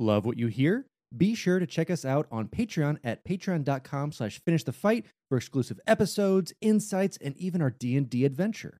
Love what you hear? Be sure to check us out on Patreon at patreon.com slash finish the fight for exclusive episodes, insights, and even our D&D adventure.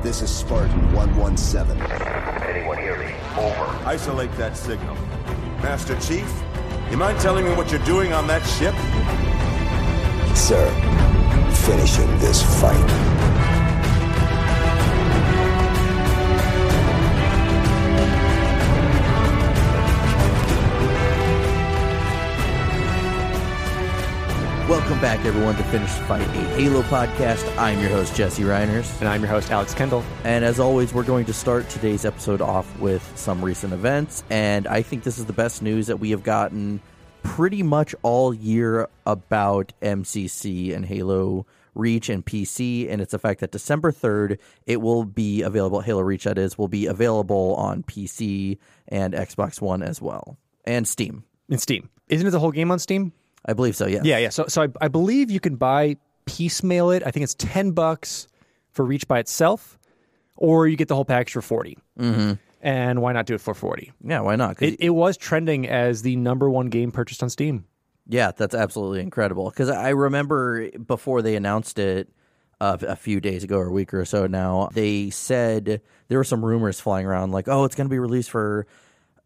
This is Spartan 117. Anyone hear me? Over. Isolate that signal. Master Chief, you mind telling me what you're doing on that ship? Sir, finishing this fight. Welcome back, everyone, to Finish the Fight, a Halo podcast. I'm your host, Jesse Reiners. And I'm your host, Alex Kendall. And as always, we're going to start today's episode off with some recent events. And I think this is the best news that we have gotten pretty much all year about MCC and Halo Reach and PC. And it's the fact that December 3rd, it will be available, Halo Reach, that is, will be available on PC and Xbox One as well, and Steam. In Steam. Isn't it the whole game on Steam? I believe so, yeah. Yeah, yeah. So, so I, I believe you can buy piecemeal it. I think it's ten bucks for Reach by itself, or you get the whole package for 40 Mm-hmm. And why not do it for forty? Yeah, why not? It, it was trending as the number one game purchased on Steam. Yeah, that's absolutely incredible. Because I remember before they announced it uh, a few days ago or a week or so now, they said there were some rumors flying around like, oh, it's going to be released for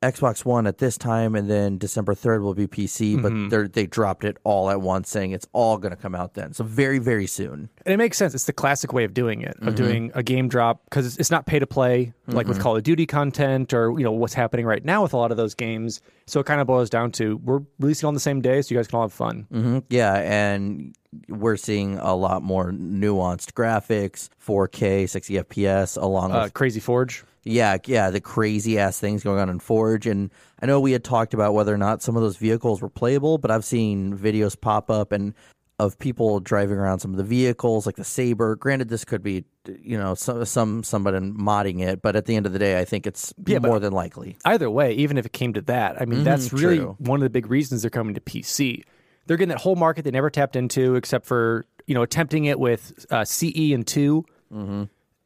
Xbox One at this time, and then December 3rd will be PC. But they're, they dropped it all at once, saying it's all going to come out then. So very, very soon. And it makes sense. It's the classic way of doing it, of doing a game drop because it's, it's not pay to play like with Call of Duty content or you know what's happening right now with a lot of those games. So it kind of boils down to we're releasing on the same day, so you guys can all have fun. hmm Yeah, and we're seeing a lot more nuanced graphics, 4K, 60 FPS, along Uh, with Crazy Forge. Yeah, yeah, the crazy ass things going on in Forge. And I know we had talked about whether or not some of those vehicles were playable, but I've seen videos pop up and of people driving around some of the vehicles, like the Saber. Granted, this could be, you know, some some somebody modding it, but at the end of the day, I think it's Yeah, more than likely. Either way, even if it came to that, I mean, that's really true. one of the big reasons they're coming to PC. They're getting that whole market they never tapped into, except for you know attempting it with uh, CE and 2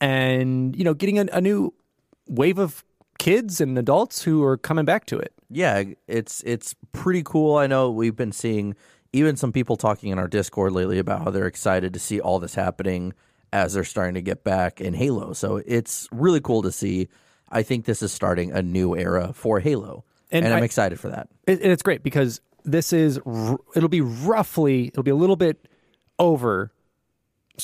and you know getting a, a new wave of kids and adults who are coming back to it. Yeah, it's it's pretty cool. I know we've been seeing even some people talking in our Discord lately about how they're excited to see all this happening as they're starting to get back in Halo. So it's really cool to see. I think this is starting a new era for Halo, and, And I'm I- excited for that. It, and it's great because this is r- it'll be roughly it'll be a little bit over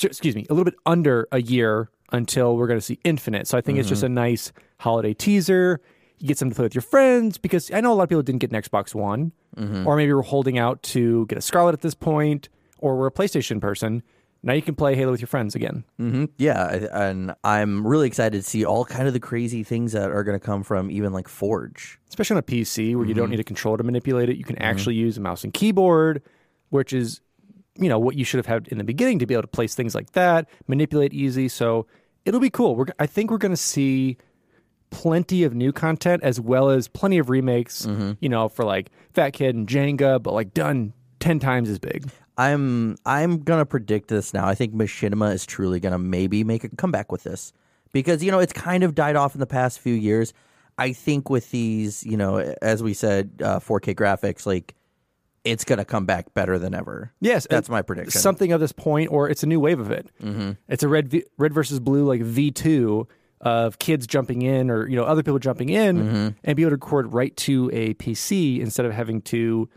excuse me a little bit under a year until we're going to see infinite. So i think it's just mm-hmm. a nice holiday teaser. You get something to play with your friends because i know a lot of people didn't get an xbox one mm-hmm. or maybe we're holding out to get a scarlet at this point or we're a playstation person now you can play halo with your friends again hmm Yeah, and I'm really excited to see all kind of the crazy things that are going to come from even like Forge. especially on a PC where you don't mm-hmm. need a controller to manipulate it. You can mm-hmm. actually use a mouse and keyboard, which is, you know, what you should have had in the beginning to be able to place things like that, manipulate easy. So it'll be cool. We're, I think we're going to see plenty of new content as well as plenty of remakes, mm-hmm. you know, for like Fat Kid and Jenga, but like done 10 times as big. I'm I'm gonna predict this now. I think Machinima is truly gonna maybe make a comeback with this because you know it's kind of died off in the past few years. I think with these, you know, as we said, uh, 4K graphics, like it's gonna come back better than ever. Yes, that's my prediction. Something of this point, or it's a new wave of it. Mm-hmm. It's a red v- red versus blue like V two of kids jumping in or you know other people jumping in Mm-hmm. and be able to record right to a PC instead of having to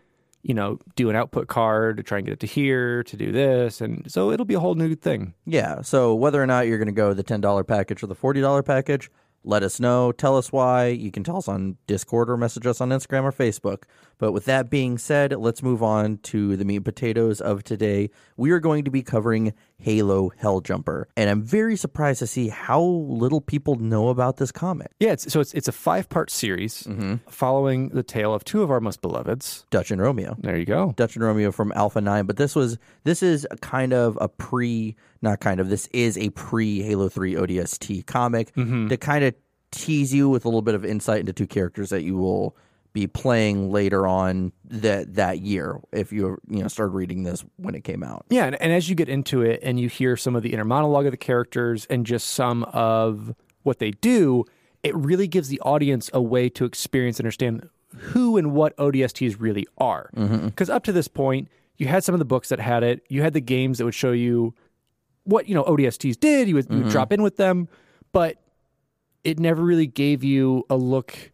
you know do an output card to try and get it to here to do this and so it'll be a whole new thing. Yeah. So whether or not you're going to go the ten dollar package or the forty dollar package, let us know. Tell us why. You can tell us on Discord or message us on Instagram or Facebook. But with that being said, let's move on to the meat and potatoes of today. We are going to be covering Halo Helljumper, and I'm very surprised to see how little people know about this comic. Yeah, it's, so it's it's a five part series Mm-hmm. following the tale of two of our most beloveds. Dutch and Romeo. There you go. Dutch and Romeo from Alpha 9, but this was this is a kind of a pre not kind of this is a pre Halo 3 ODST comic to kind of tease you with a little bit of insight into two characters that you will be playing later on that that year if you you know started reading this when it came out. Yeah, and, and as you get into it and you hear some of the inner monologue of the characters and just some of what they do, it really gives the audience a way to experience and understand who and what ODSTs really are. Mm-hmm. Because up to this point, you had some of the books that had it, you had the games that would show you what you know ODSTs did. You would, you would mm-hmm. drop in with them, but it never really gave you a look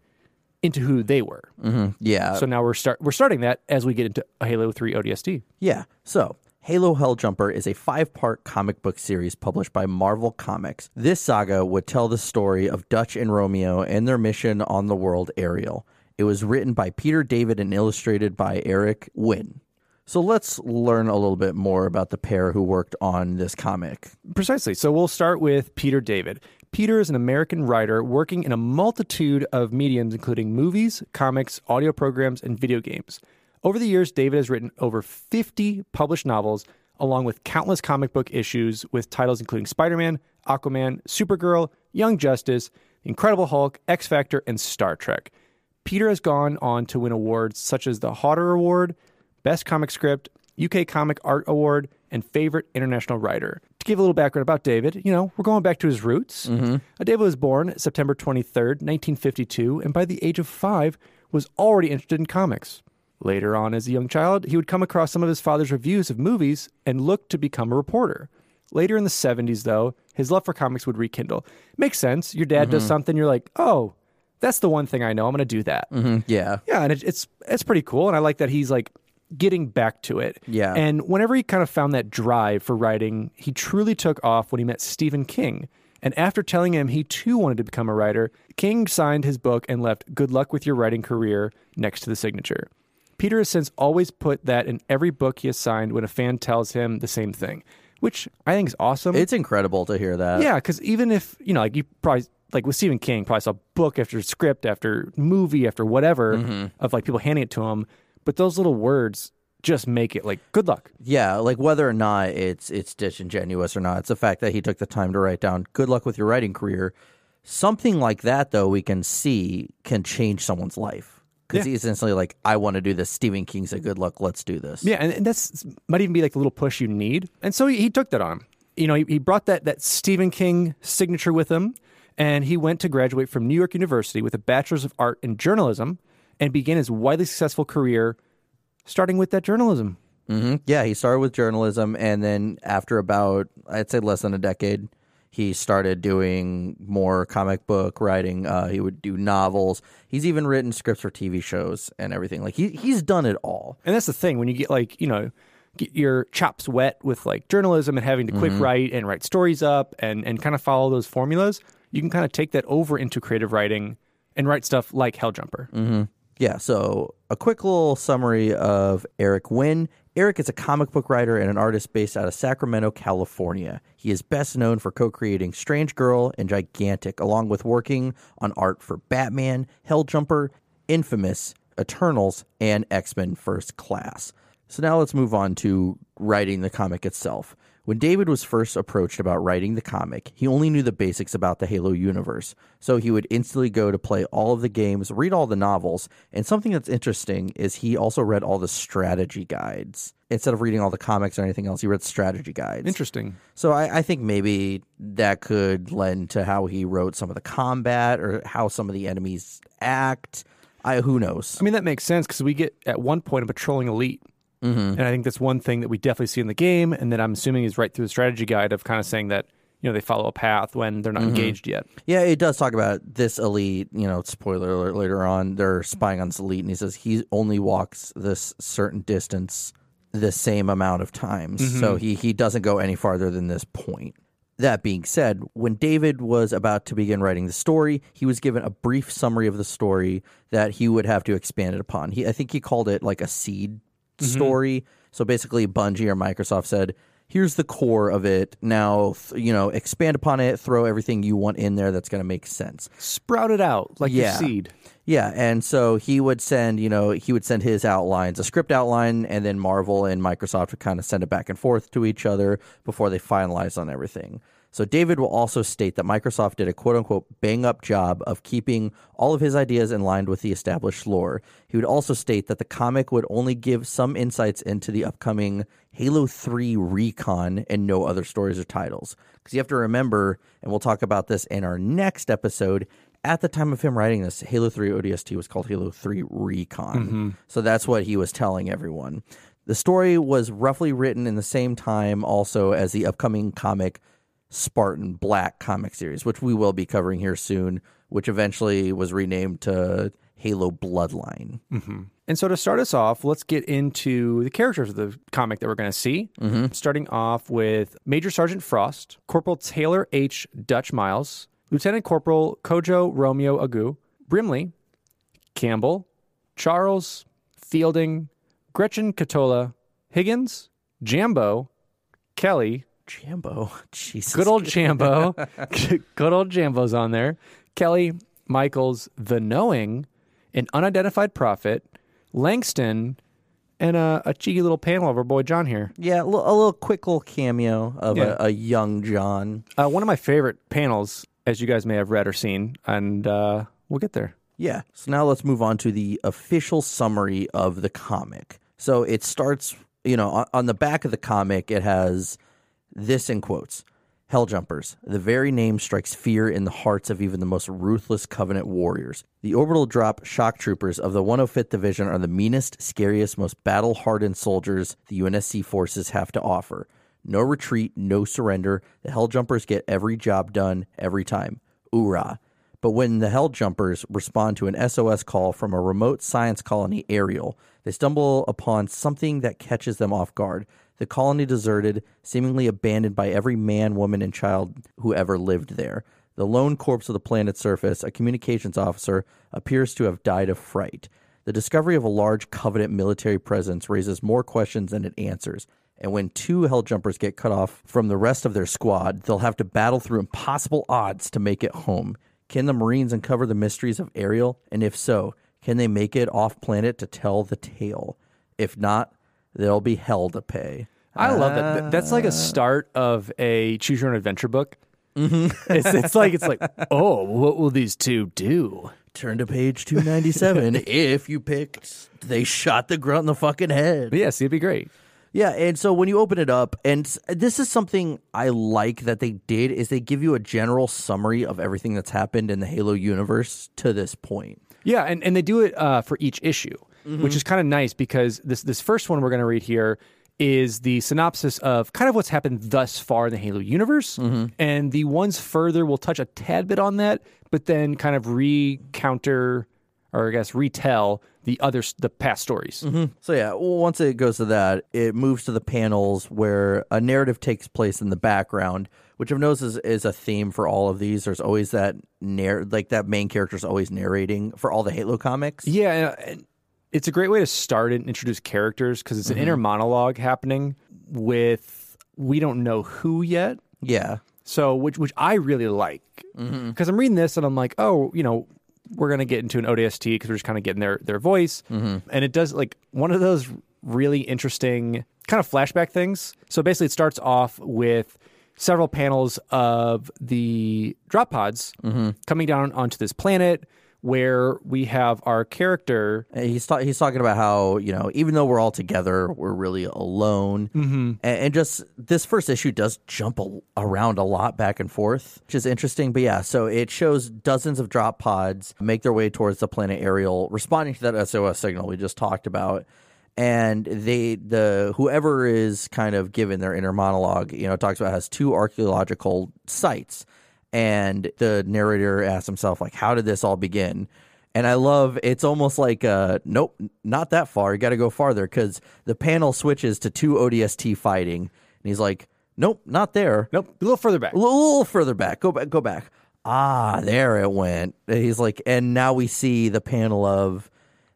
into who they were. Mm-hmm. Yeah. So now we're start we're starting that as we get into Halo Three ODST. Yeah. So, Halo Helljumper is a five part comic book series published by Marvel Comics. This saga would tell the story of Dutch and Romeo and their mission on the world Ariel. It was written by Peter David and illustrated by Eric Nguyen. So let's learn a little bit more about the pair who worked on this comic. Precisely. So we'll start with Peter David. Peter is an American writer working in a multitude of mediums, including movies, comics, audio programs, and video games. Over the years, David has written over 50 published novels, along with countless comic book issues with titles including Spider Man, Aquaman, Supergirl, Young Justice, Incredible Hulk, X Factor, and Star Trek. Peter has gone on to win awards such as the Hodder Award, Best Comic Script, UK Comic Art Award, and Favorite International Writer. To give a little background about David, you know, we're going back to his roots. Mm-hmm. Uh, David was born September 23rd, 1952, and by the age of five was already interested in comics. Later on, as a young child, he would come across some of his father's reviews of movies and look to become a reporter. Later in the 70s, though, his love for comics would rekindle. Makes sense. Your dad does mm-hmm. something, you're like, oh, that's the one thing I know. I'm going to do that. Mm-hmm. Yeah. Yeah, and it, it's it's pretty cool, and I like that he's like getting back to it. Yeah. and whenever he kind of found that drive for writing, he truly took off when he met Stephen King. And after telling him he too wanted to become a writer, King signed his book and left "Good luck with your writing career" next to the signature. Peter has since always put that in every book he has signed when a fan tells him the same thing, which I think is awesome. It's incredible to hear that. Yeah, because even if you know, like you probably like with Stephen King, probably saw book after script after movie after whatever Mm-hmm. of like people handing it to him, but those little words just make it like good luck. Yeah, like whether or not it's it's disingenuous or not, it's the fact that he took the time to write down "Good luck with your writing career." Something like that, though, we can see can change someone's life because Yeah. he's essentially like, "I want to do this." Stephen King said, "Good luck, let's do this." Yeah, and, and that's might even be like the little push you need. And so he, he took that on him. You know, he, he brought that that Stephen King signature with him, and he went to graduate from New York University with a bachelor's of art in journalism, and began his widely successful career, starting with that journalism. hmm Yeah, he started with journalism, and then after about I'd say less than a decade, he started doing more comic book writing. Uh, he would do novels. He's even written scripts for TV shows and everything. Like he he's done it all. And that's the thing when you get like, you know, get your chops wet with like journalism and having to quick write and write stories up and, and kind of follow those formulas, you can kind of take that over into creative writing and write stuff like Helljumper. Yeah, so a quick little summary of Eric Nguyen. Eric is a comic book writer and an artist based out of Sacramento, California. He is best known for co creating Strange Girl and Gigantic, along with working on art for Batman, Helljumper, Infamous, Eternals, and X Men First Class. So now let's move on to writing the comic itself. When David was first approached about writing the comic, he only knew the basics about the Halo universe. So he would instantly go to play all of the games, read all the novels, and something that's interesting is he also read all the strategy guides. Instead of reading all the comics or anything else, he read strategy guides. Interesting. So I, I think maybe that could lend to how he wrote some of the combat or how some of the enemies act. I who knows. I mean, that makes sense because we get at one point a patrolling elite. Mm-hmm. And I think that's one thing that we definitely see in the game. And that I'm assuming is right through the strategy guide of kind of saying that you know they follow a path when they're not mm-hmm. engaged yet. Yeah, it does talk about this elite. You know, spoiler alert. Later on, they're spying on this elite, and he says he only walks this certain distance the same amount of times. So mm-hmm. he he doesn't go any farther than this point. That being said, when David was about to begin writing the story, he was given a brief summary of the story that he would have to expand it upon. He, I think he called it like a seed Mm-hmm. story. So basically, Bungie or Microsoft said, "Here's the core of it. Now, th- you know, expand upon it. Throw everything you want in there that's going to make sense." Sprout it out like Yeah. the seed. Yeah, and so he would send, you know, he would send his outlines, a script outline, and then Marvel and Microsoft would kind of send it back and forth to each other before they finalized on everything. So David will also state that Microsoft did a quote unquote bang up job of keeping all of his ideas in line with the established lore. He would also state that the comic would only give some insights into the upcoming Halo 3 recon and no other stories or titles. Because you have to remember, and we'll talk about this in our next episode, at the time of him writing this, Halo 3 ODST was called Halo 3 Recon. Mm-hmm. So that's what he was telling everyone. The story was roughly written in the same time also as the upcoming comic Spartan Black comic series, which we will be covering here soon, which eventually was renamed to Halo Bloodline. Mm-hmm. And so to start us off, let's get into the characters of the comic that we're going to see. Mm-hmm. Starting off with Major Sergeant Frost, Corporal Taylor H. Dutch Miles, Lieutenant Corporal Kojo Romeo Agu, Brimley, Campbell, Charles, Fielding, Gretchen Ketola, Higgins, Jambo, Kelly, Jambo. Jesus. good old Jambo, good old Jambo's on there, Kelly, Michaels, The Knowing, an unidentified prophet, Langston, and a, a cheeky little panel of our boy John here. Yeah, a little, a little quick little cameo of Yeah. a, a young John. Uh, one of my favorite panels, as you guys may have read or seen, and uh, we'll get there. Yeah. So now let's move on to the official summary of the comic. So it starts, you know, on the back of the comic, it has this in quotes Helljumpers. The very name strikes fear in the hearts of even the most ruthless Covenant warriors. The orbital drop shock troopers of the 105th Division are the meanest, scariest, most battle hardened soldiers the UNSC forces have to offer. No retreat, no surrender. The Helljumpers get every job done every time. Oorah. But when the Hell Jumpers respond to an SOS call from a remote science colony, Ariel, they stumble upon something that catches them off guard. The colony deserted, seemingly abandoned by every man, woman, and child who ever lived there. The lone corpse of the planet's surface, a communications officer, appears to have died of fright. The discovery of a large Covenant military presence raises more questions than it answers. And when two Helljumpers get cut off from the rest of their squad, they'll have to battle through impossible odds to make it home. Can the Marines uncover the mysteries of Ariel? And if so, can they make it off planet to tell the tale? If not, there'll be hell to pay. I love that. Th- That's like a start of a choose your own adventure book. Mm-hmm. it's, it's like it's like, oh, what will these two do? Turn to page 297 if you picked they shot the grunt in the fucking head. But yes, it'd be great. Yeah, and so when you open it up, and s- this is something I like that they did is they give you a general summary of everything that's happened in the Halo universe to this point. Yeah, and, and they do it uh, for each issue, Mm-hmm. which is kind of nice because this this first one we're going to read here is the synopsis of kind of what's happened thus far in the Halo universe, mm-hmm. and the ones further will touch a tad bit on that, but then kind of recounter or I guess retell the other the past stories. Mm-hmm. So yeah, once it goes to that, it moves to the panels where a narrative takes place in the background, which I've noticed is, is a theme for all of these. There's always that narr- like that main character's always narrating for all the Halo comics. Yeah, and it's a great way to start and introduce characters because it's an mm-hmm. inner monologue happening with we don't know who yet. Yeah. So, which which I really like. Mm-hmm. Because I'm reading this and I'm like, oh, you know, we're gonna get into an ODST because we're just kind of getting their their voice, mm-hmm. and it does like one of those really interesting kind of flashback things. So basically, it starts off with several panels of the drop pods coming down onto this planet where we have our character He's ta- he's talking about how you know even though we're all together, we're really alone, mm-hmm. and, and just this first issue does jump a- around a lot back and forth, which is interesting. But yeah, so it shows dozens of drop pods make their way towards the planet Ariel, responding to that SOS signal we just talked about. and they the whoever is kind of given their inner monologue, you know, talks about has two archaeological sites, and the narrator asks himself like, how did this all begin? And I love it's almost like uh nope, not that far. You got to go farther because the panel switches to two ODST fighting, and he's like, nope, not there. Nope, a little further back. A little, little further back. Go back. Go back. Ah, there it went. He's like, and now we see the panel of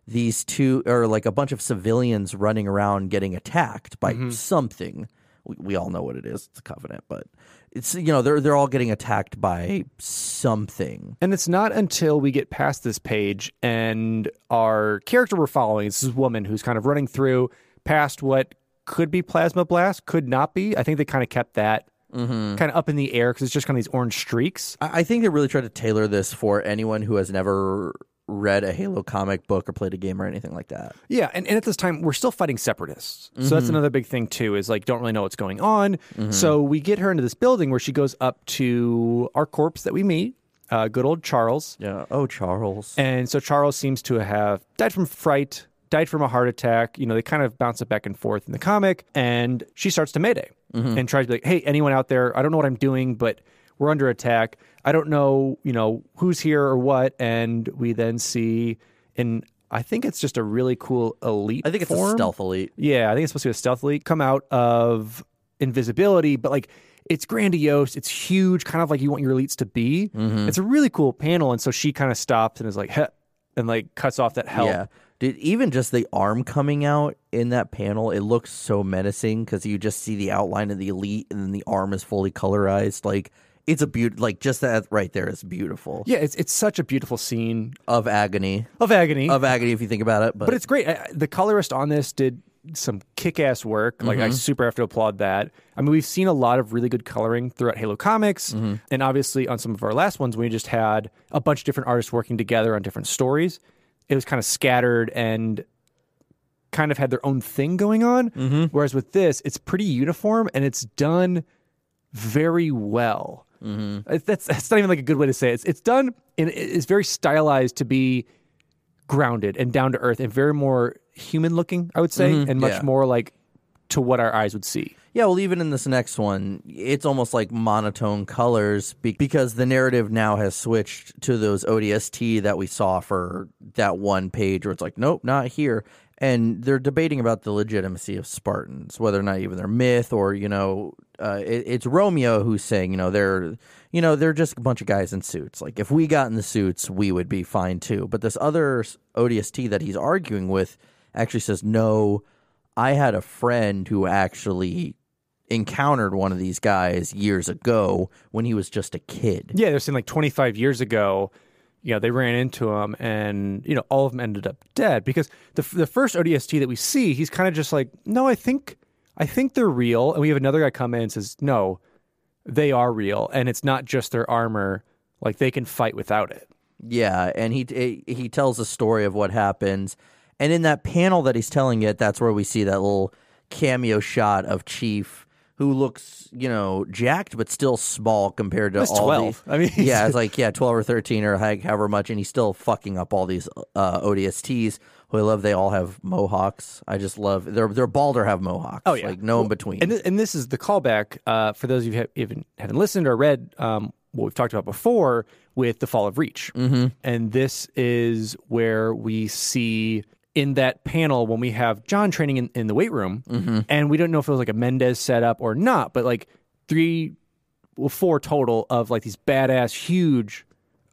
these two, or like a bunch of civilians running around getting attacked by something. We, we all know what it is. It's a covenant, but it's you know they're they're all getting attacked by something. And it's not until we get past this page and our character we're following, it's this woman who's kind of running through past what could be plasma blast, could not be. I think they kind of kept that mm-hmm. kind of up in the air because it's just kind of these orange streaks. I, I think they really tried to tailor this for anyone who has never read a Halo comic book or played a game or anything like that. Yeah, and, and at this time we're still fighting separatists. So that's mm-hmm. another big thing too, is like don't really know what's going on. Mm-hmm. So we get her into this building where she goes up to our corpse that we meet, uh, good old Charles. Yeah. Oh, Charles. And so Charles seems to have died from fright, died from a heart attack. You know, they kind of bounce it back and forth in the comic. And she starts to Mayday mm-hmm. and tries to be like, hey, anyone out there, I don't know what I'm doing, but we're under attack. I don't know, you know, who's here or what. And we then see in I think it's just a really cool elite. I think it's a stealth elite. Yeah, I think it's supposed to be a stealth elite come out of invisibility, but like it's grandiose, it's huge, kind of like you want your elites to be. Mm-hmm. It's a really cool panel, and so she kind of stops and is like, Heh, and like cuts off that help. Yeah. Dude, even just the arm coming out in that panel, it looks so menacing because you just see the outline of the elite and then the arm is fully colorized. Like, it's a beaut like just that right there is beautiful. Yeah, it's it's such a beautiful scene Of agony. of agony. Of agony if you think about it. But, but it's great. I, the colorist on this did some kick-ass work. Like Mm-hmm. I super have to applaud that. I mean, we've seen a lot of really good coloring throughout Halo Comics, Mm-hmm. and obviously on some of our last ones, we just had a bunch of different artists working together on different stories. It was kind of scattered and kind of had their own thing going on. Mm-hmm. Whereas with this, it's pretty uniform and it's done very well. Mm-hmm. That's that's not even like a good way to say it. It's, it's done and it's very stylized to be grounded and down to earth and very more human looking, I would say, and much yeah. more like to what our eyes would see. Yeah, well, even in this next one, it's almost like monotone colors be- because the narrative now has switched to those ODST that we saw for that one page where it's like, nope, not here. And they're debating about the legitimacy of Spartans, whether or not even they're myth or, you know, uh, it, it's Romeo who's saying, you know, they're, you know, they're just a bunch of guys in suits. Like, if we got in the suits, we would be fine too. But this other ODST that he's arguing with actually says, no, I had a friend who actually encountered one of these guys years ago when he was just a kid. Yeah, they're saying like 25 years ago, you know, they ran into him and, you know, all of them ended up dead because the, the first ODST that we see, he's kind of just like, no, I think, I think they're real. And we have another guy come in and says, no, they are real. And it's not just their armor. Like they can fight without it. Yeah, and he he tells a story of what happens. And in that panel that he's telling it, that's where we see that little cameo shot of Chief who looks, you know, jacked but still small compared to That's all 12. the- I mean, yeah, it's like yeah, twelve or thirteen or like however much, and he's still fucking up all these uh, ODSTs. Who I love, they all have mohawks. I just love they're they're bald or have mohawks. Oh yeah, like no in between. And, th- and this is the callback uh, for those of you who have, even haven't listened or read um, what we've talked about before with the Fall of Reach. Mm-hmm. And this is where we see in that panel when we have John training in, in the weight room, Mm-hmm. and we don't know if it was like a Mendez setup or not, but like three, well, four total of like these badass, huge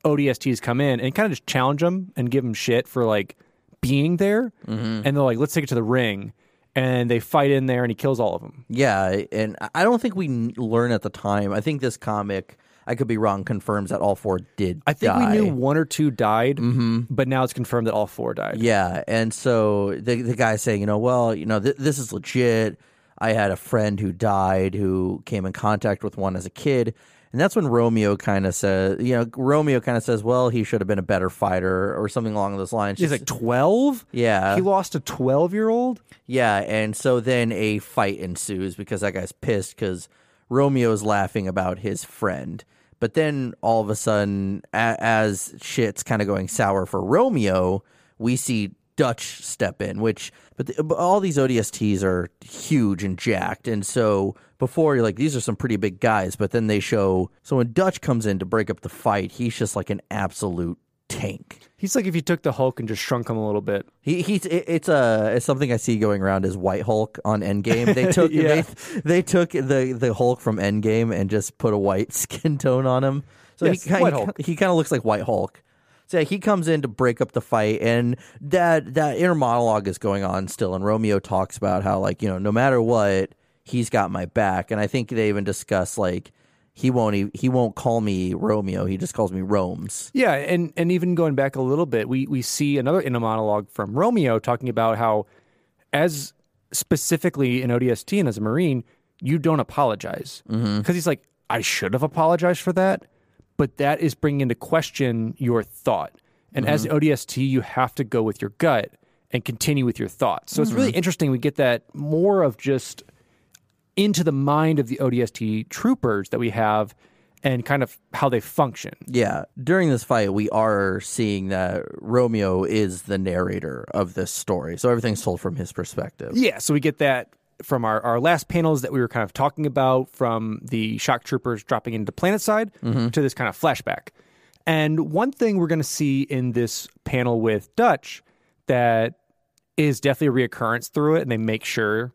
ODSTs come in and kind of just challenge them and give them shit for like being there. Mm-hmm. And they're like, let's take it to the ring. And they fight in there and he kills all of them. Yeah, and I don't think we learn at the time. I think this comic, I could be wrong, confirms that all four did. I think die. we knew one or two died, mm-hmm. but now it's confirmed that all four died. Yeah, and so the the guy's saying, you know, well, you know, th- this is legit. I had a friend who died who came in contact with one as a kid. And that's when Romeo kind of says, you know, Romeo kind of says, well, he should have been a better fighter or something along those lines. He's like 12? Yeah. He lost a 12 year old? Yeah, and so then a fight ensues because that guy's pissed because Romeo's laughing about his friend. But then all of a sudden, a- as shit's kind of going sour for Romeo, we see Dutch step in, which but, the, but all these ODSTs are huge and jacked, and so before you're like these are some pretty big guys, but then they show so when Dutch comes in to break up the fight, he's just like an absolute tank. He's like if you took the Hulk and just shrunk him a little bit. He he's it, it's a it's something I see going around as White Hulk on Endgame. They took Yeah. they, they took the the Hulk from Endgame and just put a white skin tone on him. So Yes, he kind he, he kind of looks like White Hulk. So yeah, he comes in to break up the fight, and that that inner monologue is going on still. And Romeo talks about how like you know no matter what, he's got my back. And I think they even discuss like he won't e- he won't call me Romeo. He just calls me Rome's. Yeah, and and even going back a little bit, we we see another inner monologue from Romeo talking about how, as specifically in ODST and as a Marine, you don't apologize mm-hmm. because he's like, I should have apologized for that, but that is bringing into question your thought. And as mm-hmm. ODST, you have to go with your gut and continue with your thoughts. So it's mm-hmm. really interesting. We get that more of just into the mind of the ODST troopers that we have and kind of how they function. Yeah, during this fight, we are seeing that Romeo is the narrator of this story, so everything's told from his perspective. Yeah, so we get that from our, our last panels that we were kind of talking about from the shock troopers dropping into planet side mm-hmm. to this kind of flashback. And one thing we're going to see in this panel with Dutch that is definitely a reoccurrence through it, and they make sure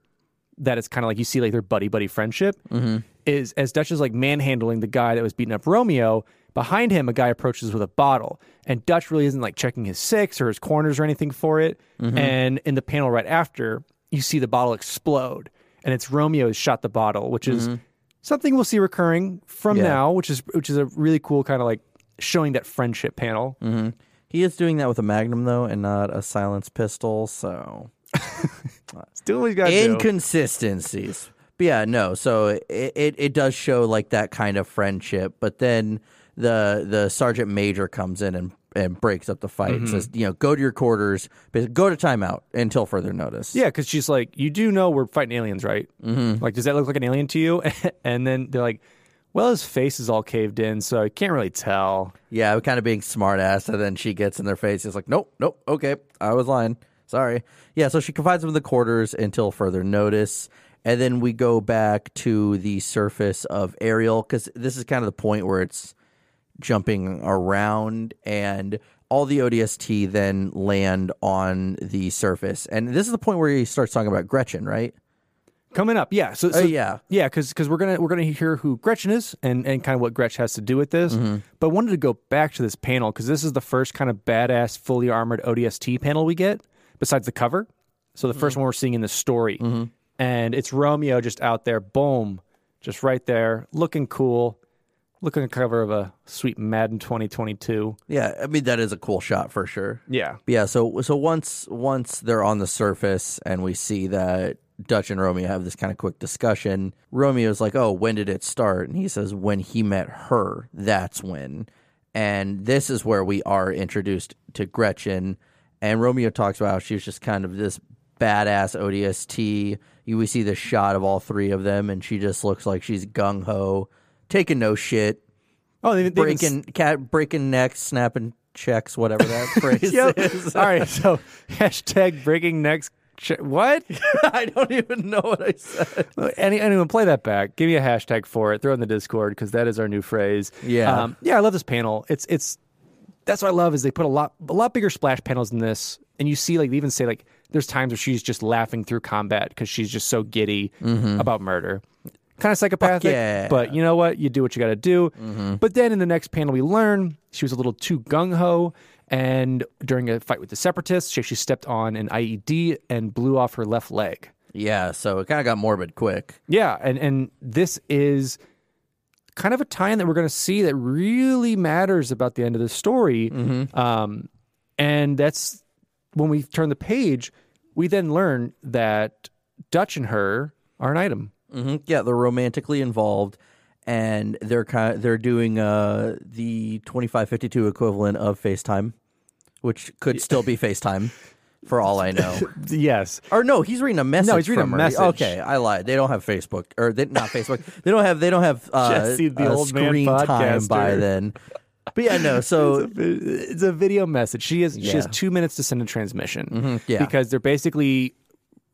that it's kind of like you see like their buddy buddy friendship mm-hmm. is as Dutch is like manhandling the guy that was beating up Romeo. Behind him, a guy approaches with a bottle, and Dutch really isn't like checking his six or his corners or anything for it. Mm-hmm. And in the panel right after, you see the bottle explode, and it's Romeo who's shot the bottle, which is mm-hmm. something we'll see recurring from Yeah. now, which is which is a really cool kind of like showing that friendship panel. He is doing that with a Magnum though, and not a silenced pistol. So It's doing what got to do. inconsistencies. But yeah, no. So it, it it does show like that kind of friendship, but then the the sergeant major comes in and and breaks up the fight Mm-hmm. and says, you know, go to your quarters, go to timeout until further notice. Yeah, because she's like, you do know we're fighting aliens, right? Mm-hmm. Like, does that look like an alien to you? and then they're like, well, his face is all caved in, so I can't really tell. Yeah, kind of being smart ass, and then she gets in their face. It's like, nope, nope, okay, I was lying. Sorry. Yeah, so she confides him in the quarters until further notice. And then we go back to the surface of Ariel because this is kind of the point where it's jumping around and all the ODST then land on the surface. And this is the point where he starts talking about Gretchen, right? Coming up, yeah. So, so Oh, yeah. yeah, because we're gonna we're gonna hear who Gretchen is and and kind of what Gretchen has to do with this. Mm-hmm. But I wanted to go back to this panel because this is the first kind of badass, fully armored ODST panel we get besides the cover. So the Mm-hmm. first one we're seeing in the story, and it's Romeo just out there, boom, just right there, looking cool, looking a cover of a sweet Madden 2022. Yeah, I mean that is a cool shot for sure. Yeah. Yeah, so so once once they're on the surface and we see that Dutch and Romeo have this kind of quick discussion, Romeo's like, "Oh, when did it start?" And he says, "When he met her, that's when." And this is where we are introduced to Gretchen, and Romeo talks about how she was just kind of this badass ODST. You we see the shot of all three of them, and she just looks like she's gung ho, taking no shit, Oh, they, they breaking cat breaking necks, snapping checks, whatever that phrase Yep. is. All right. So hashtag breaking necks. Ch- what? I don't even know what I said. Any, anyone play that back? Give me a hashtag for it. Throw it in the Discord because that is our new phrase. Yeah. um, yeah. I love this panel. It's it's that's what I love is they put a lot a lot bigger splash panels in this, and you see like they even say like there's times where she's just laughing through combat because she's just so giddy mm-hmm. about murder. Kind of psychopathic, yeah. but you know what? You do what you got to do. Mm-hmm. But then in the next panel, we learn she was a little too gung ho, and during a fight with the separatists, she actually stepped on an IED and blew off her left leg. Yeah, so it kind of got morbid quick. Yeah, and and this is kind of a tie-in that we're going to see that really matters about the end of the story. Um, and that's when we turn the page, we then learn that Dutch and her are an item. hmm Yeah, they're romantically involved, and they're kind of, they're doing uh, the twenty five fifty two equivalent of FaceTime, which could still be FaceTime, for all I know. Yes. Or no, he's reading a message. No, he's reading a her. message. Okay, I lied. They don't have Facebook, or they, not Facebook. they don't have they don't have uh, Jesse, the uh, old man screen time by then. but yeah, no. So it's a video message. She has she has two minutes to send a transmission. yeah. because they're basically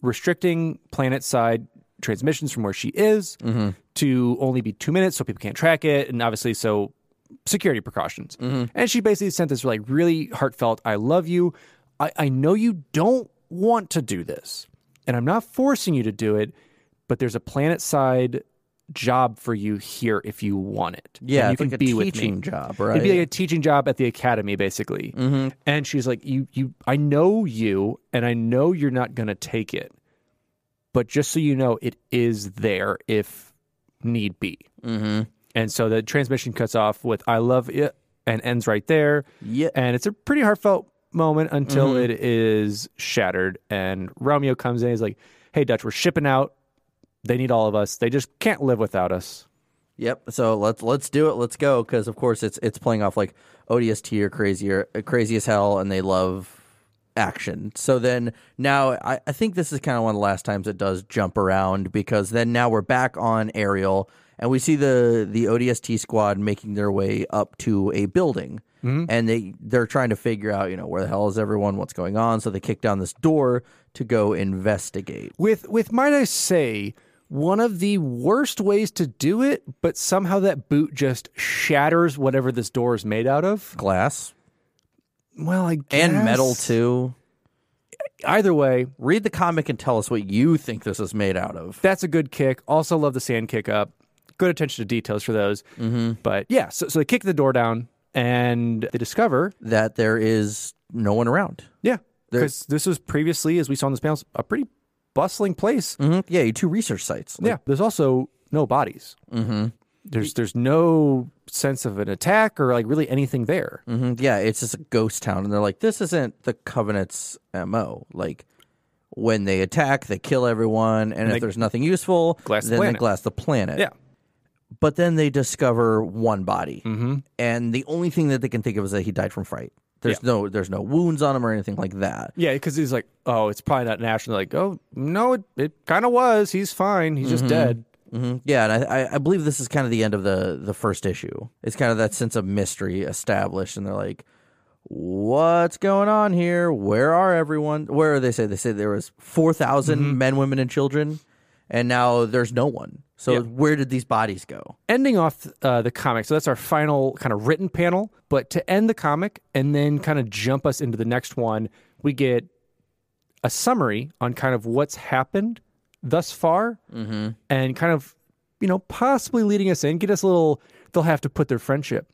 restricting planet side transmissions from where she is Mm-hmm. to only be two minutes, so people can't track it, and obviously so security precautions. Mm-hmm. And she basically sent this like really heartfelt, "I love you. I, I know you don't want to do this, and I'm not forcing you to do it, but there's a planet side." job for you here if you want it. And Yeah, you can like a be with me. teaching job, right? It'd be like a teaching job at the academy, basically. Mm-hmm. And she's like, "You, you, I know you, and I know you're not going to take it, but just so you know, it is there if need be." Mm-hmm. And so the transmission cuts off with "I love it" and ends right there. Yeah. and it's a pretty heartfelt moment until mm-hmm. it is shattered, and Romeo comes in. He's like, "Hey, Dutch, we're shipping out. They need all of us. They just can't live without us." Yep. So let's let's do it. Let's go because of course it's it's playing off like ODST or crazier crazy as hell, and they love action. So then now I, I think this is kind of one of the last times it does jump around because then now we're back on Ariel and we see the the ODST squad making their way up to a building. And they they're trying to figure out, you know, where the hell is everyone? What's going on? So they kick down this door to go investigate. with with might I say one of the worst ways to do it, but somehow that boot just shatters whatever this door is made out of. Glass Well, I guess. and metal too. Either way, Read the comic and tell us what you think this is made out of. that's a good kick. Also, love the sand kick up. Good attention to details for those. Mm-hmm. But yeah, so so they kick the door down and they discover that there is no one around. yeah because this was previously, as we saw in this panel, a pretty bustling place. Mm-hmm. Yeah, two research sites. Like, Yeah, there's also no bodies. Mm-hmm. There's there's no sense of an attack or like really anything there. mhm, yeah, it's just a ghost town, and they're like, this isn't the Covenant's mo. Like when they attack, they kill everyone, and, if they- there's nothing useful, Glass then they glass the planet. Yeah. But then they discover one body, mm-hmm. and the only thing that they can think of is that he died from fright. There's no there's no wounds on him or anything like that. Yeah, because he's like, oh, it's probably not national. Like, oh, no, it, it kind of was. He's fine. He's just dead. hmm Yeah, and I, I- believe this is kind of the end of the the first issue. It's kind of that sense of mystery established, and they're like, "What's going on here? Where are everyone? Where are they? Say they say there was four men, women, and children, and now there's no one. So where did these bodies go? Ending off uh, the comic. So that's our final kind of written panel. But to end the comic and then kind of jump us into the next one, we get a summary on kind of what's happened thus far and kind of, you know, possibly leading us in, get us a little, they'll have to put their friendship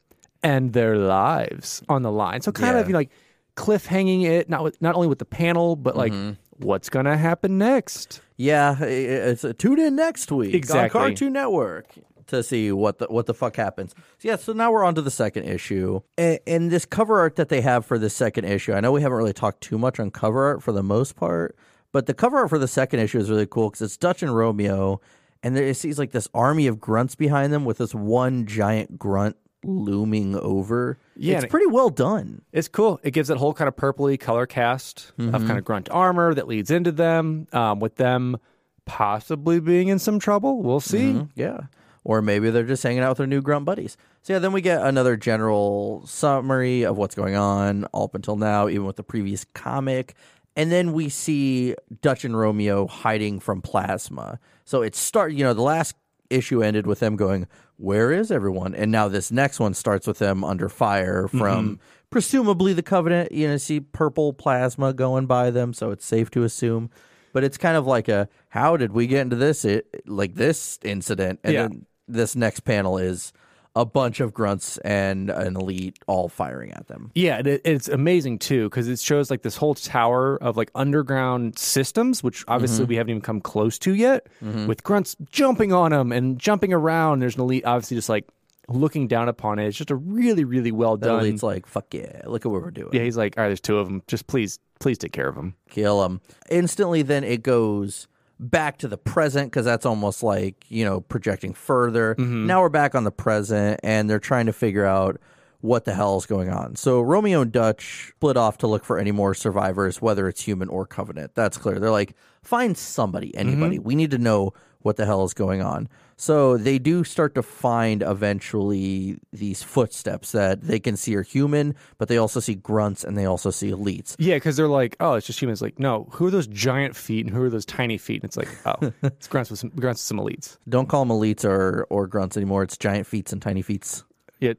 and their lives on the line. So kind Yeah. of, you know, like cliffhanging it, not with, not only with the panel, but like what's going to happen next. Yeah, it's a tune in next week Exactly. on Cartoon Network to see what the what the fuck happens. So yeah, so now we're on to the second issue, and, and this cover art that they have for the second issue. I know we haven't really talked too much on cover art for the most part, but the cover art for the second issue is really cool because it's Dutch and Romeo, and there it sees like this army of grunts behind them with this one giant grunt looming over. Yeah, it's pretty well done. It's cool. It gives that whole kind of purpley color cast Mm-hmm. of kind of grunt armor that leads into them, um, with them possibly being in some trouble. We'll see. Mm-hmm. Yeah. Or maybe they're just hanging out with their new grunt buddies. So yeah, then we get another general summary of what's going on all up until now, even with the previous comic. And then we see Dutch and Romeo hiding from plasma. So it start you know, the last issue ended with them going, Where is everyone? And now this next one starts with them under fire mm-hmm. from presumably the Covenant. You know, see purple plasma going by them, so it's safe to assume. But it's kind of like a how did we get into this it, like this incident? And Yeah. then this next panel is a bunch of grunts and an elite all firing at them. Yeah, and it, it's amazing too because it shows like this whole tower of like underground systems, which obviously Mm-hmm. we haven't even come close to yet, with grunts jumping on them and jumping around. There's an elite obviously just like looking down upon it. It's just a really, really well The done. It's like, fuck yeah, look at what we're doing. yeah, he's like, all right, there's two of them. Just please, please take care of them. kill them. Instantly, then it goes back to the present because that's almost like, you know, projecting further. Mm-hmm. Now we're back on the present and they're trying to figure out what the hell is going on. So Romeo and Dutch split off to look for any more survivors, whether it's human or covenant. That's clear. They're like, find somebody, anybody. Mm-hmm. We need to know what the hell is going on. So they do start to find eventually these footsteps that they can see are human, but they also see grunts and they also see elites. Yeah, because they're like, oh, it's just humans. Like, no, who are those giant feet and who are those tiny feet? And it's like, oh, it's grunts with some grunts with some elites. Don't call them elites or, or grunts anymore. It's giant feets and tiny feets. Yeah,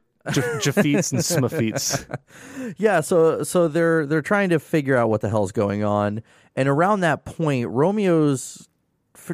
Jafeets and Smafeets. Yeah, so so they're they're trying to figure out what the hell's going on, and around that point, Romeo's